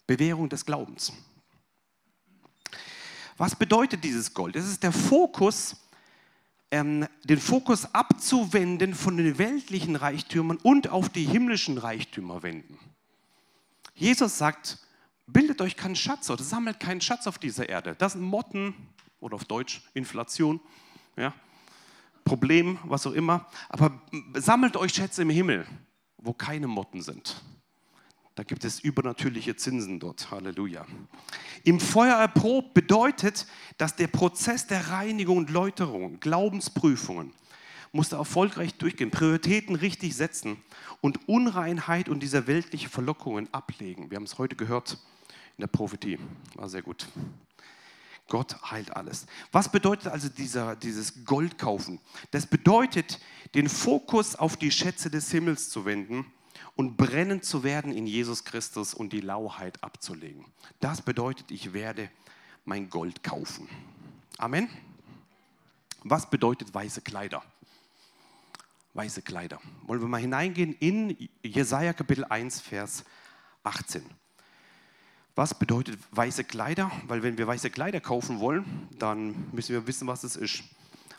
Bewährung des Glaubens. Was bedeutet dieses Gold? Es ist der Fokus, ähm, den Fokus abzuwenden von den weltlichen Reichtümern und auf die himmlischen Reichtümer wenden. Jesus sagt, bildet euch keinen Schatz oder sammelt keinen Schatz auf dieser Erde. Das sind Motten oder auf Deutsch Inflation. Ja, Problem, was auch immer. Aber sammelt euch Schätze im Himmel, wo keine Motten sind, Da gibt es übernatürliche Zinsen dort. Halleluja. Im Feuer erprobt bedeutet, dass der Prozess der Reinigung und Läuterung, Glaubensprüfungen, musste erfolgreich durchgehen, Prioritäten richtig setzen und Unreinheit und diese weltliche Verlockungen ablegen. Wir haben es heute gehört in der Prophetie. War sehr gut. Gott heilt alles. Was bedeutet also dieser, dieses Goldkaufen? Das bedeutet, den Fokus auf die Schätze des Himmels zu wenden und brennend zu werden in Jesus Christus und die Lauheit abzulegen. Das bedeutet, ich werde mein Gold kaufen. Amen. Was bedeutet weiße Kleider? Weiße Kleider. Wollen wir mal hineingehen in Jesaja Kapitel 1, Vers 18. Was bedeutet weiße Kleider? Weil wenn wir weiße Kleider kaufen wollen, dann müssen wir wissen, was es ist.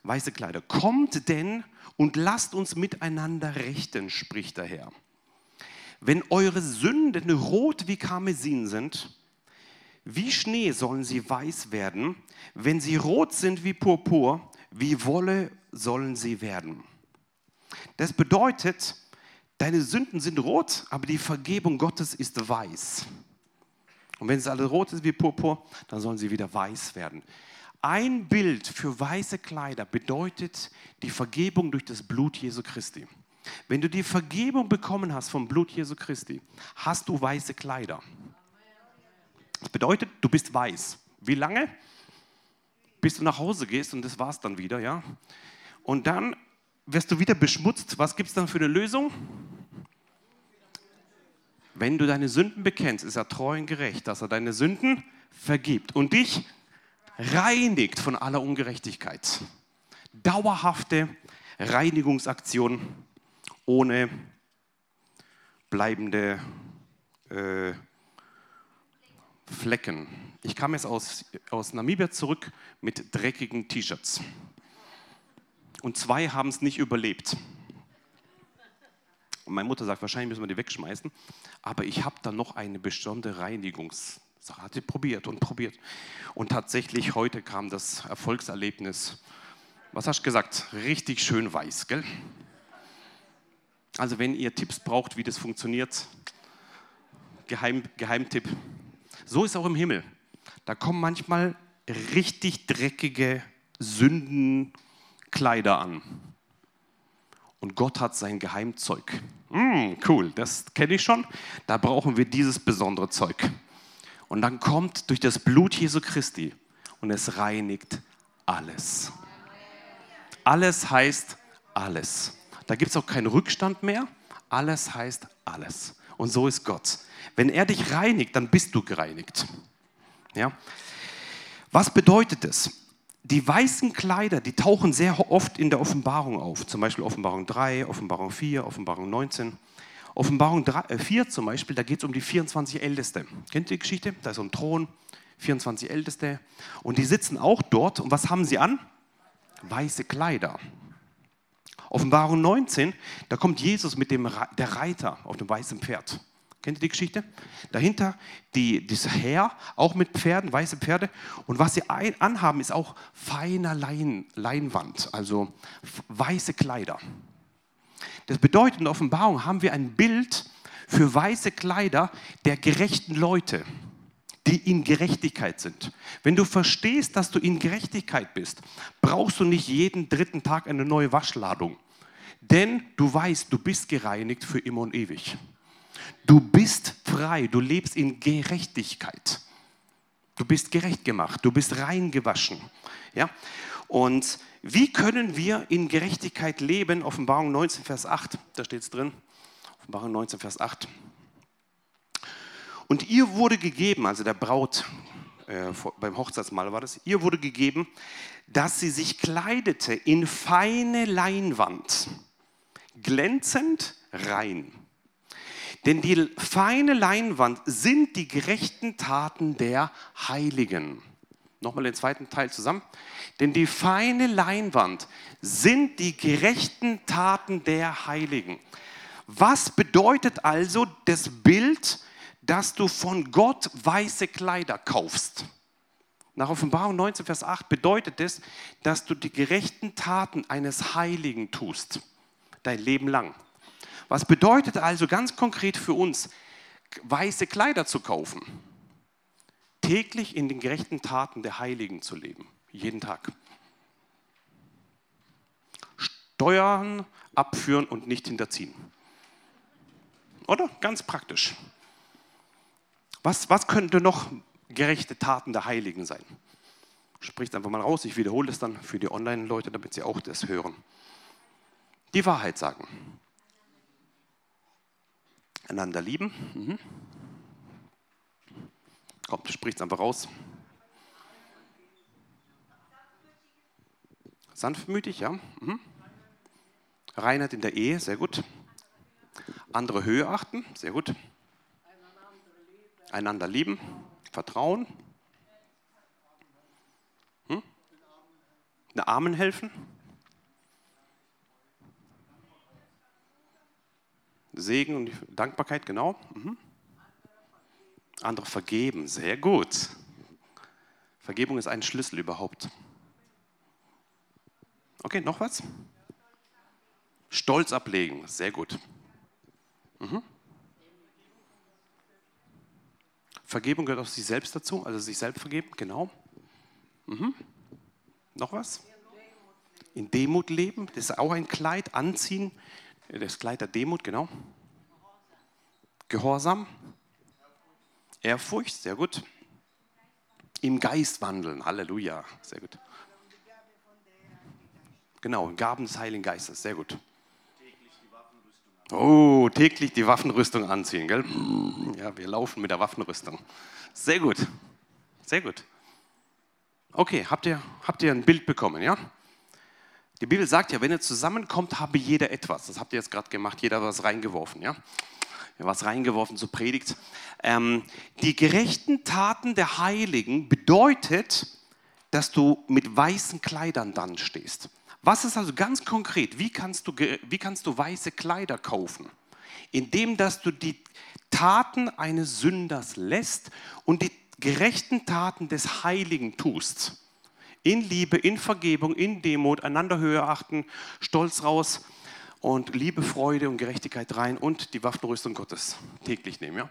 Weiße Kleider. Kommt denn und lasst uns miteinander rechten, spricht der Herr. Wenn eure Sünden rot wie Karmesin sind, wie Schnee sollen sie weiß werden. Wenn sie rot sind wie Purpur, wie Wolle sollen sie werden. Das bedeutet, deine Sünden sind rot, aber die Vergebung Gottes ist weiß. Und wenn es alles rot ist wie Purpur, dann sollen sie wieder weiß werden. Ein Bild für weiße Kleider bedeutet die Vergebung durch das Blut Jesu Christi. Wenn du die Vergebung bekommen hast vom Blut Jesu Christi, hast du weiße Kleider. Das bedeutet, du bist weiß. Wie lange? Bis du nach Hause gehst und das war's dann wieder, ja? Und dann wirst du wieder beschmutzt. Was gibt es dann für eine Lösung? Wenn du deine Sünden bekennst, ist er treu und gerecht, dass er deine Sünden vergibt und dich reinigt von aller Ungerechtigkeit. Dauerhafte Reinigungsaktion ohne bleibende äh, Flecken. Ich kam jetzt aus, aus Namibia zurück mit dreckigen T-Shirts. Und zwei haben es nicht überlebt. Und meine Mutter sagt, wahrscheinlich müssen wir die wegschmeißen. Aber ich habe da noch eine besondere Reinigungssache. Hat sie probiert und probiert. Und tatsächlich heute kam das Erfolgserlebnis. Was hast du gesagt? Richtig schön weiß, gell? Also wenn ihr Tipps braucht, wie das funktioniert, Geheim, Geheimtipp. So ist auch im Himmel. Da kommen manchmal richtig dreckige Sündenkleider an und Gott hat sein Geheimzeug. Mm, cool, das kenne ich schon. Da brauchen wir dieses besondere Zeug. Und dann kommt durch das Blut Jesu Christi und es reinigt alles. Alles heißt alles. Da gibt es auch keinen Rückstand mehr. Alles heißt alles. Und so ist Gott. Wenn er dich reinigt, dann bist du gereinigt. Ja? Was bedeutet es? Die weißen Kleider, die tauchen sehr oft in der Offenbarung auf. Zum Beispiel Offenbarung 3, Offenbarung 4, Offenbarung 19. Offenbarung 3, 4 äh, zum Beispiel, da geht es um die 24 Älteste. Kennt ihr die Geschichte? Da ist so ein Thron, 24 Älteste. Und die sitzen auch dort. Und was haben sie an? Weiße Kleider. Offenbarung 19, da kommt Jesus mit dem der Reiter auf dem weißen Pferd. Kennt ihr die Geschichte? Dahinter die, das Heer, auch mit Pferden, weiße Pferde. Und was sie ein, anhaben, ist auch feiner Lein, Leinwand, also weiße Kleider. Das bedeutet, in der Offenbarung haben wir ein Bild für weiße Kleider der gerechten Leute, die in Gerechtigkeit sind. Wenn du verstehst, dass du in Gerechtigkeit bist, brauchst du nicht jeden dritten Tag eine neue Waschladung. Denn du weißt, du bist gereinigt für immer und ewig. Du bist frei, du lebst in Gerechtigkeit. Du bist gerecht gemacht, du bist reingewaschen. Ja? Und wie können wir in Gerechtigkeit leben? Offenbarung 19, Vers 8, da steht es drin. Offenbarung 19, Vers 8. Und ihr wurde gegeben, also der Braut, äh, beim Hochzeitsmahl war das, ihr wurde gegeben, dass sie sich kleidete in feine Leinwand, glänzend rein. Denn die feine Leinwand sind die gerechten Taten der Heiligen. Nochmal den zweiten Teil zusammen. Denn die feine Leinwand sind die gerechten Taten der Heiligen. Was bedeutet also das Bild, dass du von Gott weiße Kleider kaufst? Nach Offenbarung 19, Vers 8 bedeutet es, dass du die gerechten Taten eines Heiligen tust, dein Leben lang. Was bedeutet also ganz konkret für uns, weiße Kleider zu kaufen. Täglich in den gerechten Taten der Heiligen zu leben. Jeden Tag. Steuern abführen und nicht hinterziehen. Oder? Ganz praktisch. Was, was könnte noch gerechte Taten der Heiligen sein? Spricht einfach mal raus, ich wiederhole es dann für die Online-Leute, damit sie auch das hören. Die Wahrheit sagen. Einander lieben. Mhm. Kommt, spricht es einfach raus. Sanftmütig, ja. Mhm. Reinheit in der Ehe, sehr gut. Andere Höhe achten, sehr gut. Einander lieben, Vertrauen. Hm? Den Armen helfen. Segen und Dankbarkeit, genau. Mhm. Andere vergeben, sehr gut. Vergebung ist ein Schlüssel überhaupt. Okay, noch was? Stolz ablegen, sehr gut. Mhm. Vergebung gehört auch sich selbst dazu, also sich selbst vergeben, genau. Mhm. Noch was? In Demut leben, das ist auch ein Kleid, anziehen, das Kleid der Demut, genau. Gehorsam, Ehrfurcht, sehr gut. Im Geist wandeln, Halleluja, sehr gut. Genau, Gaben des Heiligen Geistes, sehr gut. Oh, täglich die Waffenrüstung anziehen, gell? Ja, wir laufen mit der Waffenrüstung. Sehr gut, sehr gut. Okay, habt ihr, habt ihr ein Bild bekommen, ja? Die Bibel sagt ja, wenn ihr zusammenkommt, habe jeder etwas. Das habt ihr jetzt gerade gemacht, jeder hat was reingeworfen, ja? Was reingeworfen zur Predigt. Ähm, die gerechten Taten der Heiligen bedeutet, dass du mit weißen Kleidern dann stehst. Was ist also ganz konkret? Wie kannst du, wie kannst du weiße Kleider kaufen? Indem, dass du die Taten eines Sünders lässt und die gerechten Taten des Heiligen tust. In Liebe, in Vergebung, in Demut, einander höher achten, Stolz raus und Liebe, Freude und Gerechtigkeit rein und die Waffenrüstung Gottes täglich nehmen. Ja?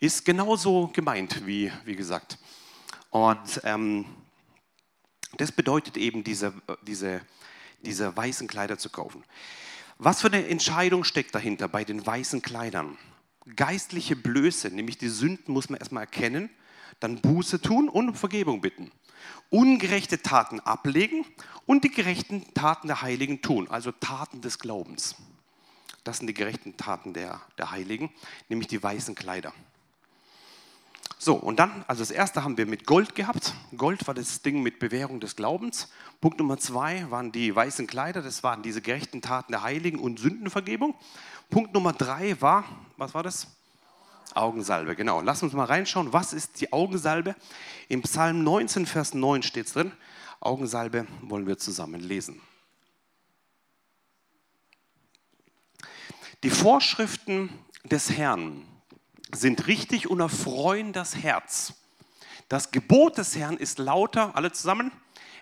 Ist genauso gemeint, wie, wie gesagt. Und ähm, das bedeutet eben diese, diese diese weißen Kleider zu kaufen. Was für eine Entscheidung steckt dahinter bei den weißen Kleidern? Geistliche Blöße, nämlich die Sünden muss man erstmal erkennen, dann Buße tun und um Vergebung bitten. Ungerechte Taten ablegen und die gerechten Taten der Heiligen tun, also Taten des Glaubens. Das sind die gerechten Taten der, der Heiligen, nämlich die weißen Kleider. So, und dann, also das erste haben wir mit Gold gehabt. Gold war das Ding mit Bewährung des Glaubens. Punkt Nummer zwei waren die weißen Kleider, das waren diese gerechten Taten der Heiligen und Sündenvergebung. Punkt Nummer drei war, was war das? Augensalbe, genau. Lass uns mal reinschauen, was ist die Augensalbe? Im Psalm 19, Vers 9 steht es drin. Augensalbe wollen wir zusammen lesen. Die Vorschriften des Herrn sind richtig und erfreuen das Herz. Das Gebot des Herrn ist lauter, alle zusammen.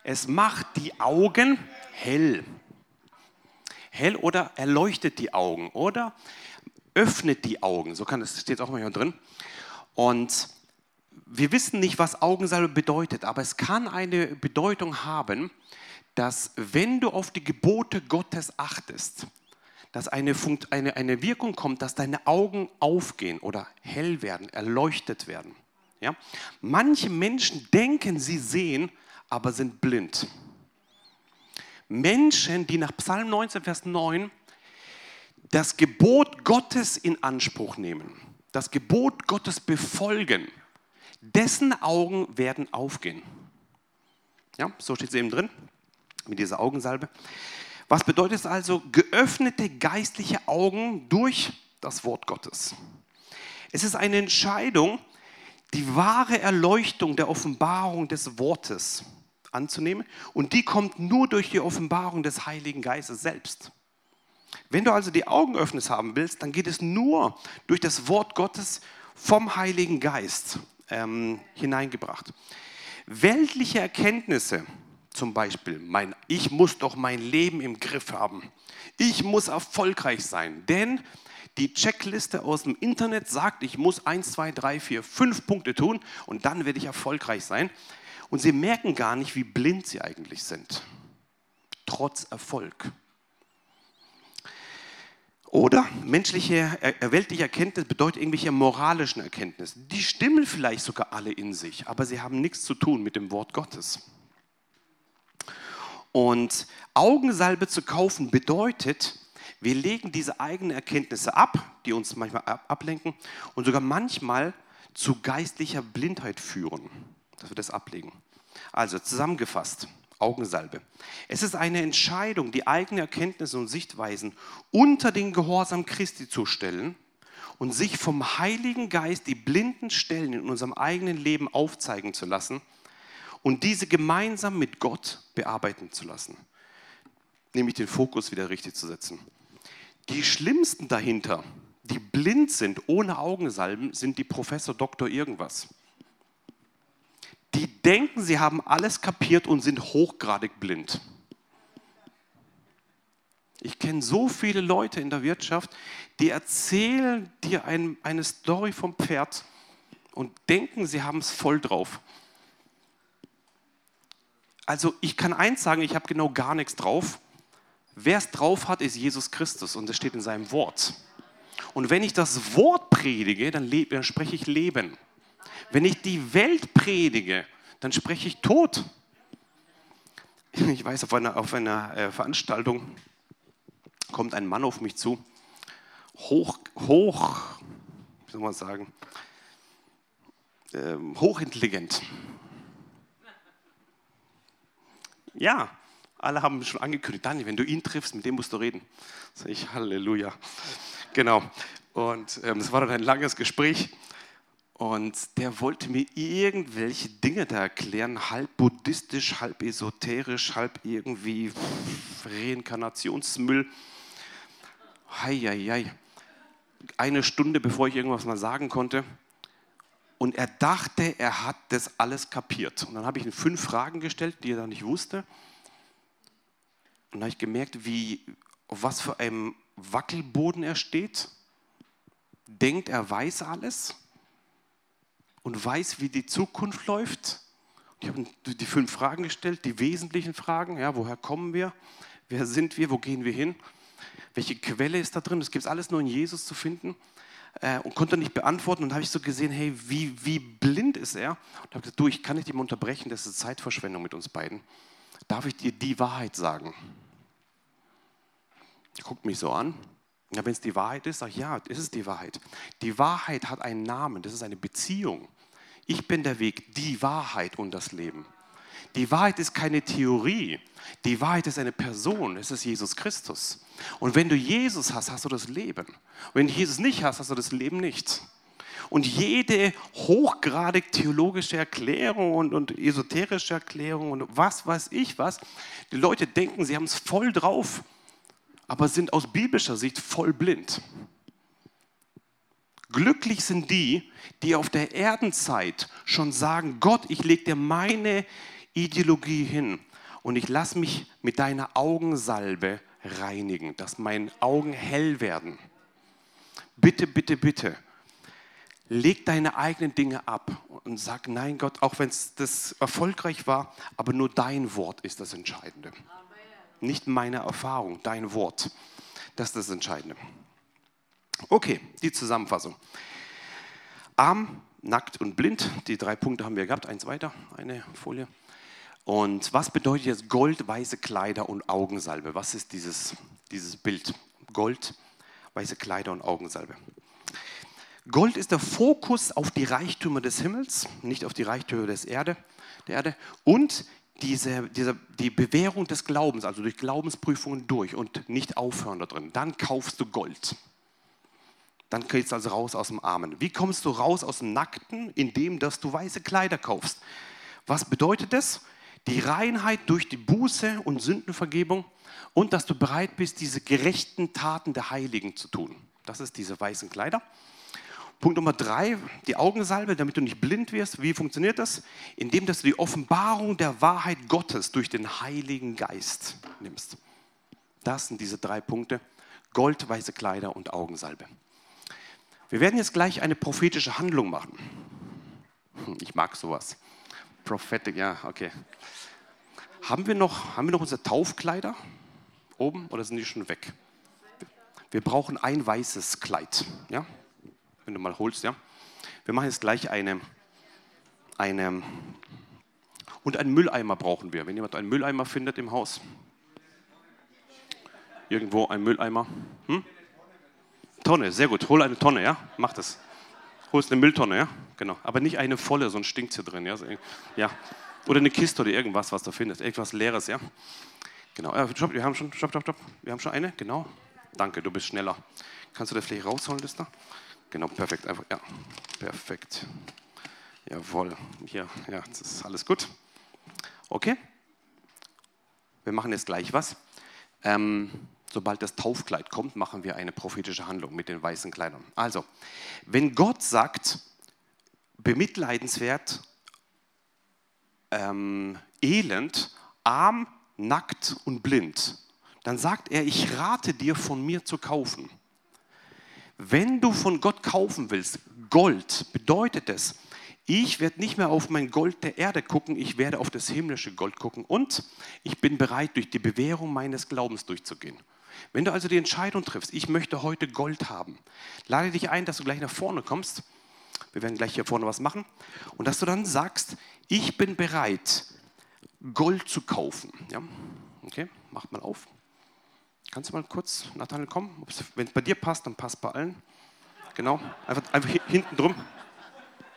Es macht die Augen hell. Hell oder erleuchtet die Augen oder öffnet die Augen. So kann es steht auch mal hier drin. Und wir wissen nicht, was Augensalbe bedeutet, aber es kann eine Bedeutung haben, dass wenn du auf die Gebote Gottes achtest, dass eine, Funkt, eine, eine Wirkung kommt, dass deine Augen aufgehen oder hell werden, erleuchtet werden. Ja? Manche Menschen denken, sie sehen, aber sind blind. Menschen, die nach Psalm 19, Vers 9 das Gebot Gottes in Anspruch nehmen, das Gebot Gottes befolgen, dessen Augen werden aufgehen. Ja, so steht es eben drin, mit dieser Augensalbe. Was bedeutet es also? Geöffnete geistliche Augen durch das Wort Gottes. Es ist eine Entscheidung, die wahre Erleuchtung der Offenbarung des Wortes anzunehmen. Und die kommt nur durch die Offenbarung des Heiligen Geistes selbst. Wenn du also die Augen öffnest haben willst, dann geht es nur durch das Wort Gottes vom Heiligen Geist ähm, hineingebracht. Weltliche Erkenntnisse zum Beispiel, mein, ich muss doch mein Leben im Griff haben. Ich muss erfolgreich sein, denn die Checkliste aus dem Internet sagt, ich muss 1, 2, 3, 4, 5 Punkte tun und dann werde ich erfolgreich sein. Und sie merken gar nicht, wie blind sie eigentlich sind, trotz Erfolg. Oder menschliche, weltliche Erkenntnis bedeutet irgendwelche moralischen Erkenntnisse. Die stimmen vielleicht sogar alle in sich, aber sie haben nichts zu tun mit dem Wort Gottes. Und Augensalbe zu kaufen bedeutet, wir legen diese eigenen Erkenntnisse ab, die uns manchmal ablenken und sogar manchmal zu geistlicher Blindheit führen, dass wir das ablegen. Also zusammengefasst, Augensalbe. Es ist eine Entscheidung, die eigenen Erkenntnisse und Sichtweisen unter den Gehorsam Christi zu stellen und sich vom Heiligen Geist die blinden Stellen in unserem eigenen Leben aufzeigen zu lassen und diese gemeinsam mit Gott bearbeiten zu lassen. Nämlich den Fokus wieder richtig zu setzen. Die schlimmsten dahinter, die blind sind, ohne Augensalben, sind die Professor Doktor irgendwas die denken, sie haben alles kapiert und sind hochgradig blind. Ich kenne so viele Leute in der Wirtschaft, die erzählen dir ein, eine Story vom Pferd und denken, sie haben es voll drauf. Also ich kann eins sagen, ich habe genau gar nichts drauf. Wer es drauf hat, ist Jesus Christus und das steht in seinem Wort. Und wenn ich das Wort predige, dann, dann spreche ich Leben. Wenn ich die Welt predige, dann spreche ich Tod. Ich weiß, auf einer, auf einer äh, Veranstaltung kommt ein Mann auf mich zu, hoch, hoch, wie soll man sagen, äh, hochintelligent. Ja, alle haben schon angekündigt, Daniel, wenn du ihn triffst, mit dem musst du reden. Sag ich, Halleluja. Genau. Und ähm, es war dann ein langes Gespräch. Und der wollte mir irgendwelche Dinge da erklären, halb buddhistisch, halb esoterisch, halb irgendwie Reinkarnationsmüll. Heieiei. Eine Stunde, bevor ich irgendwas mal sagen konnte. Und er dachte, er hat das alles kapiert. Und dann habe ich ihm fünf Fragen gestellt, die er da nicht wusste. Und dann habe ich gemerkt, wie, auf was für einem Wackelboden er steht. Denkt, er weiß alles und weiß, wie die Zukunft läuft. Ich habe die fünf Fragen gestellt, die wesentlichen Fragen. Ja, woher kommen wir? Wer sind wir? Wo gehen wir hin? Welche Quelle ist da drin? Das gibt es alles nur in Jesus zu finden. Äh, und konnte nicht beantworten. Und habe ich so gesehen, hey, wie, wie blind ist er? Und habe gesagt, du, ich kann nicht ihm unterbrechen, das ist Zeitverschwendung mit uns beiden. Darf ich dir die Wahrheit sagen? Guckt mich so an. Ja, wenn es die Wahrheit ist, sage ich, ja, es ist die Wahrheit. Die Wahrheit hat einen Namen, das ist eine Beziehung. Ich bin der Weg, die Wahrheit und das Leben. Die Wahrheit ist keine Theorie. Die Wahrheit ist eine Person. Es ist Jesus Christus. Und wenn du Jesus hast, hast du das Leben. Und wenn du Jesus nicht hast, hast du das Leben nicht. Und jede hochgradig theologische Erklärung und, und esoterische Erklärung und was weiß ich was, die Leute denken, sie haben es voll drauf, aber sind aus biblischer Sicht voll blind. Glücklich sind die, die auf der Erdenzeit schon sagen, Gott, ich lege dir meine Ideologie hin und ich lasse mich mit deiner Augensalbe reinigen, dass meine Augen hell werden. Bitte, bitte, bitte, leg deine eigenen Dinge ab und sag, nein Gott, auch wenn es das erfolgreich war, aber nur dein Wort ist das Entscheidende. Nicht meine Erfahrung, dein Wort. Das ist das Entscheidende. Okay, die Zusammenfassung. Arm, nackt und blind, die drei Punkte haben wir gehabt. Eins weiter, eine Folie. Und was bedeutet jetzt Gold, weiße Kleider und Augensalbe? Was ist dieses, dieses Bild? Gold, weiße Kleider und Augensalbe. Gold ist der Fokus auf die Reichtümer des Himmels, nicht auf die Reichtümer des Erde, der Erde. Und diese, diese, die Bewährung des Glaubens, also durch Glaubensprüfungen durch und nicht aufhören da drin. Dann kaufst du Gold. Dann gehst du also raus aus dem Armen. Wie kommst du raus aus dem Nackten? Indem, dass du weiße Kleider kaufst. Was bedeutet das? Die Reinheit durch die Buße und Sündenvergebung und dass du bereit bist, diese gerechten Taten der Heiligen zu tun. Das ist diese weißen Kleider. Punkt Nummer drei, die Augensalbe, damit du nicht blind wirst. Wie funktioniert das? Indem dass du die Offenbarung der Wahrheit Gottes durch den Heiligen Geist nimmst. Das sind diese drei Punkte. Gold, weiße Kleider und Augensalbe. Wir werden jetzt gleich eine prophetische Handlung machen. Ich mag sowas. Prophetic, ja, okay. Haben wir noch, haben wir noch unsere Taufkleider oben oder sind die schon weg? Wir brauchen ein weißes Kleid, ja? Wenn du mal holst, ja? Wir machen jetzt gleich eine, eine und einen Mülleimer brauchen wir. Wenn jemand einen Mülleimer findet im Haus, irgendwo ein Mülleimer. Hm? Tonne, sehr gut. Hol eine Tonne, ja? Mach das. Holst eine Mülltonne, ja? Genau. Aber nicht eine volle, sonst stinkt hier drin, ja? ja. Oder eine Kiste oder irgendwas, was du findest. Irgendwas Leeres, ja? Genau. Äh, stopp, wir haben schon, stopp, stopp, stopp. Wir haben schon eine, genau. Danke, du bist schneller. Kannst du das vielleicht rausholen, das da? Genau, perfekt. Einfach, ja, perfekt. Jawohl. Hier, ja, das ist alles gut. Okay. Wir machen jetzt gleich was. Ähm, sobald das Taufkleid kommt, machen wir eine prophetische Handlung mit den weißen Kleidern. Also, wenn Gott sagt, bemitleidenswert, ähm, elend, arm, nackt und blind, dann sagt er, ich rate dir von mir zu kaufen. Wenn du von Gott kaufen willst, Gold, bedeutet es, ich werde nicht mehr auf mein Gold der Erde gucken, ich werde auf das himmlische Gold gucken und ich bin bereit, durch die Bewährung meines Glaubens durchzugehen. Wenn du also die Entscheidung triffst, ich möchte heute Gold haben, lade dich ein, dass du gleich nach vorne kommst. Wir werden gleich hier vorne was machen. Und dass du dann sagst, ich bin bereit, Gold zu kaufen. Ja? Okay, mach mal auf. Kannst du mal kurz, Nathanael, kommen? Wenn es bei dir passt, dann passt bei allen. Genau, einfach, einfach hinten drum.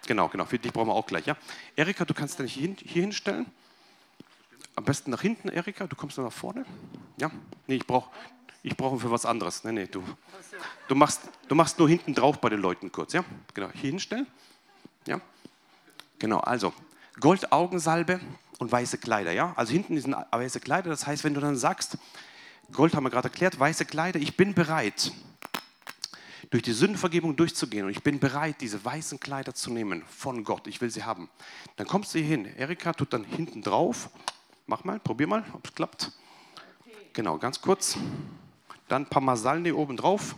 Genau, genau, für dich brauchen wir auch gleich. Ja? Erika, du kannst dich hier, hier hinstellen. Am besten nach hinten, Erika, du kommst nur nach vorne. Ja, nee, ich brauche ich brauche für was anderes. Nee, nee, du, du, machst, du machst nur hinten drauf bei den Leuten kurz. Ja, genau, hier hinstellen. Ja, genau, also Goldaugensalbe und weiße Kleider. Ja, also hinten sind weiße Kleider. Das heißt, wenn du dann sagst, Gold haben wir gerade erklärt, weiße Kleider, ich bin bereit, durch die Sündenvergebung durchzugehen und ich bin bereit, diese weißen Kleider zu nehmen von Gott. Ich will sie haben. Dann kommst du hier hin. Erika tut dann hinten drauf. Mach mal, probier mal, ob es klappt. Genau, ganz kurz. Dann Parmasalne oben drauf.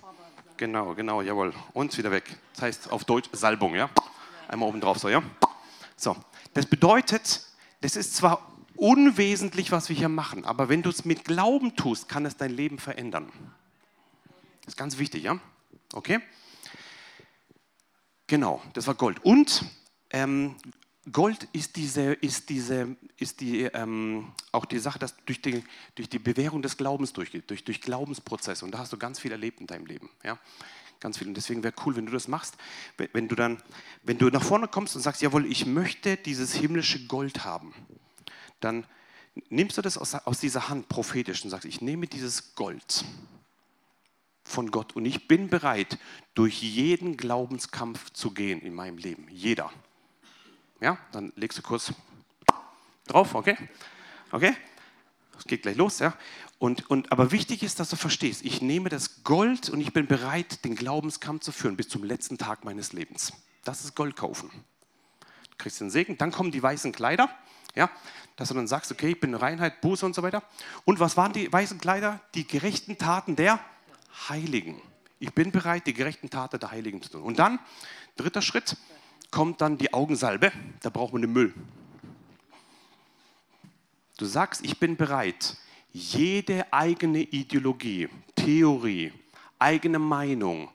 Genau, genau, jawohl. Und wieder weg. Das heißt auf Deutsch Salbung, ja? Einmal oben drauf, so, ja? So, das bedeutet, das ist zwar unwesentlich, was wir hier machen, aber wenn du es mit Glauben tust, kann es dein Leben verändern. Das ist ganz wichtig, ja? Okay? Genau, das war Gold. Und ähm, Gold ist, diese, ist, diese, ist die, ähm, auch die Sache, dass durch die, durch die Bewährung des Glaubens durchgeht, durch, durch Glaubensprozesse. Und da hast du ganz viel erlebt in deinem Leben. Ja? Ganz viel. Und deswegen wäre cool, wenn du das machst, wenn du dann, wenn du nach vorne kommst und sagst, jawohl, ich möchte dieses himmlische Gold haben, dann nimmst du das aus, aus dieser Hand prophetisch und sagst, ich nehme dieses Gold von Gott und ich bin bereit, durch jeden Glaubenskampf zu gehen in meinem Leben. Jeder. Ja, dann legst du kurz drauf, okay? Okay? Es geht gleich los, ja? Und, und, aber wichtig ist, dass du verstehst, ich nehme das Gold und ich bin bereit, den Glaubenskampf zu führen bis zum letzten Tag meines Lebens. Das ist Gold kaufen. Du kriegst den Segen, dann kommen die weißen Kleider, ja, dass du dann sagst, okay, ich bin Reinheit, Buße und so weiter. Und was waren die weißen Kleider? Die gerechten Taten der Heiligen. Ich bin bereit, die gerechten Taten der Heiligen zu tun. Und dann, dritter Schritt, kommt dann die Augensalbe, da braucht man den Müll. Du sagst, ich bin bereit, jede eigene Ideologie, Theorie, eigene Meinung,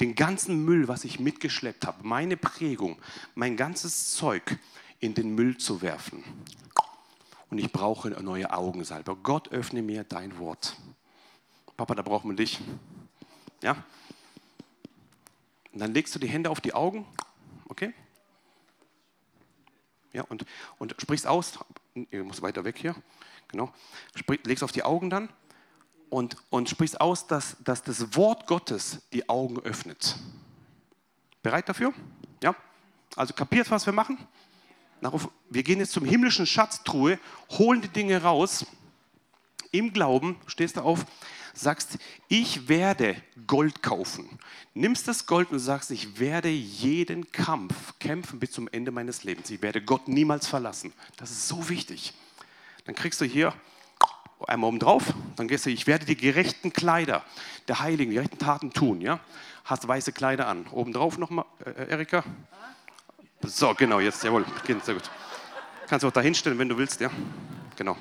den ganzen Müll, was ich mitgeschleppt habe, meine Prägung, mein ganzes Zeug in den Müll zu werfen. Und ich brauche eine neue Augensalbe. Gott öffne mir dein Wort. Papa, da braucht man dich. Ja? Und dann legst du die Hände auf die Augen Okay? Ja, und, und sprichst aus, ihr muss weiter weg hier, genau, Sprich, legst auf die Augen dann und, und sprichst aus, dass, dass das Wort Gottes die Augen öffnet. Bereit dafür? Ja? Also kapiert, was wir machen? Wir gehen jetzt zum himmlischen Schatztruhe, holen die Dinge raus, im Glauben, stehst du auf, sagst, ich werde Gold kaufen. Nimmst das Gold und sagst, ich werde jeden Kampf kämpfen bis zum Ende meines Lebens. Ich werde Gott niemals verlassen. Das ist so wichtig. Dann kriegst du hier einmal oben drauf, dann gehst du, ich werde die gerechten Kleider der Heiligen, die rechten Taten tun, ja? Hast weiße Kleider an. Oben drauf nochmal, äh, Erika. So, genau, jetzt, jawohl, sehr gut. Kannst du auch da hinstellen, wenn du willst, ja? Genau.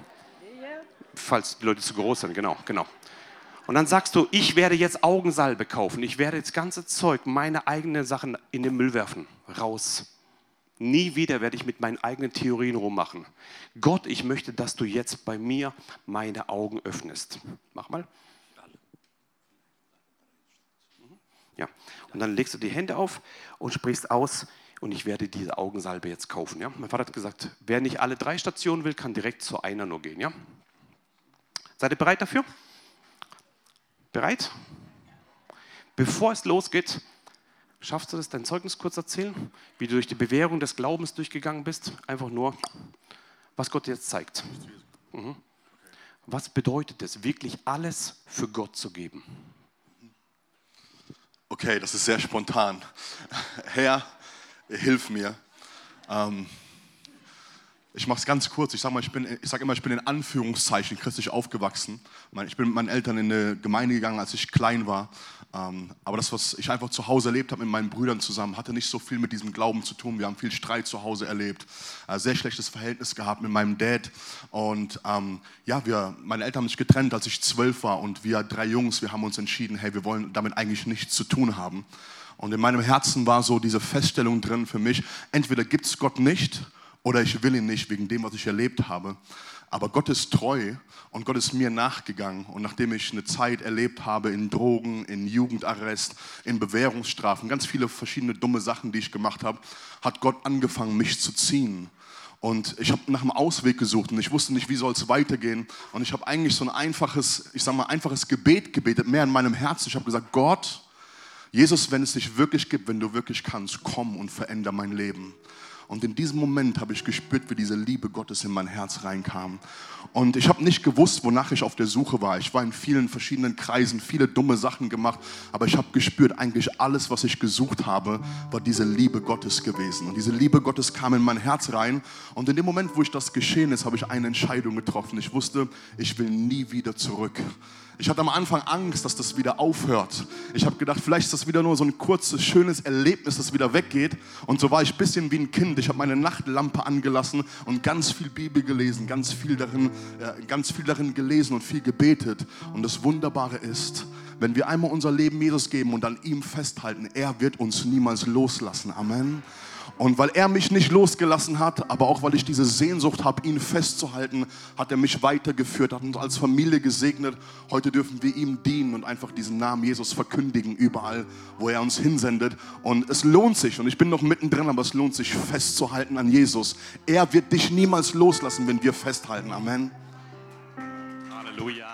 Falls die Leute zu groß sind, genau, genau. Und dann sagst du, ich werde jetzt Augensalbe kaufen. Ich werde das ganze Zeug, meine eigenen Sachen in den Müll werfen. Raus. Nie wieder werde ich mit meinen eigenen Theorien rummachen. Gott, ich möchte, dass du jetzt bei mir meine Augen öffnest. Mach mal. Ja. Und dann legst du die Hände auf und sprichst aus, und ich werde diese Augensalbe jetzt kaufen. Ja? Mein Vater hat gesagt, wer nicht alle drei Stationen will, kann direkt zu einer nur gehen. Ja? Seid ihr bereit dafür? Bereit? Bevor es losgeht, schaffst du das, dein Zeugnis kurz erzählen, wie du durch die Bewährung des Glaubens durchgegangen bist? Einfach nur, was Gott dir jetzt zeigt. Mhm. Was bedeutet es, wirklich alles für Gott zu geben? Okay, das ist sehr spontan. Herr, hilf mir. Ähm, ich mache es ganz kurz. Ich sage sag immer, ich bin in Anführungszeichen christlich aufgewachsen. Ich bin mit meinen Eltern in eine Gemeinde gegangen, als ich klein war. Ähm, aber das, was ich einfach zu Hause erlebt habe mit meinen Brüdern zusammen, hatte nicht so viel mit diesem Glauben zu tun. Wir haben viel Streit zu Hause erlebt, äh, sehr schlechtes Verhältnis gehabt mit meinem Dad. Und ähm, ja, wir, meine Eltern haben sich getrennt, als ich zwölf war. Und wir drei Jungs, wir haben uns entschieden, hey, wir wollen damit eigentlich nichts zu tun haben. Und in meinem Herzen war so diese Feststellung drin für mich, entweder gibt es Gott nicht oder ich will ihn nicht wegen dem, was ich erlebt habe. Aber Gott ist treu und Gott ist mir nachgegangen. Und nachdem ich eine Zeit erlebt habe in Drogen, in Jugendarrest, in Bewährungsstrafen, ganz viele verschiedene dumme Sachen, die ich gemacht habe, hat Gott angefangen, mich zu ziehen. Und ich habe nach einem Ausweg gesucht und ich wusste nicht, wie soll es weitergehen. Und ich habe eigentlich so ein einfaches, ich sag mal, einfaches Gebet gebetet, mehr in meinem Herzen. Ich habe gesagt, Gott, Jesus, wenn es dich wirklich gibt, wenn du wirklich kannst, komm und veränder mein Leben. Und in diesem Moment habe ich gespürt, wie diese Liebe Gottes in mein Herz reinkam. Und ich habe nicht gewusst, wonach ich auf der Suche war. Ich war in vielen verschiedenen Kreisen, viele dumme Sachen gemacht, aber ich habe gespürt, eigentlich alles, was ich gesucht habe, war diese Liebe Gottes gewesen. Und diese Liebe Gottes kam in mein Herz rein. Und in dem Moment, wo ich das geschehen ist, habe ich eine Entscheidung getroffen. Ich wusste, ich will nie wieder zurück. Ich hatte am Anfang Angst, dass das wieder aufhört. Ich habe gedacht, vielleicht ist das wieder nur so ein kurzes, schönes Erlebnis, das wieder weggeht. Und so war ich ein bisschen wie ein Kind. Ich habe meine Nachtlampe angelassen und ganz viel Bibel gelesen, ganz viel darin, äh, ganz viel darin gelesen und viel gebetet. Und das Wunderbare ist, wenn wir einmal unser Leben Jesus geben und an ihm festhalten, er wird uns niemals loslassen. Amen. Und weil er mich nicht losgelassen hat, aber auch weil ich diese Sehnsucht habe, ihn festzuhalten, hat er mich weitergeführt, hat uns als Familie gesegnet. Heute dürfen wir ihm dienen und einfach diesen Namen Jesus verkündigen, überall, wo er uns hinsendet. Und es lohnt sich, und ich bin noch mittendrin, aber es lohnt sich festzuhalten an Jesus. Er wird dich niemals loslassen, wenn wir festhalten. Amen. Halleluja.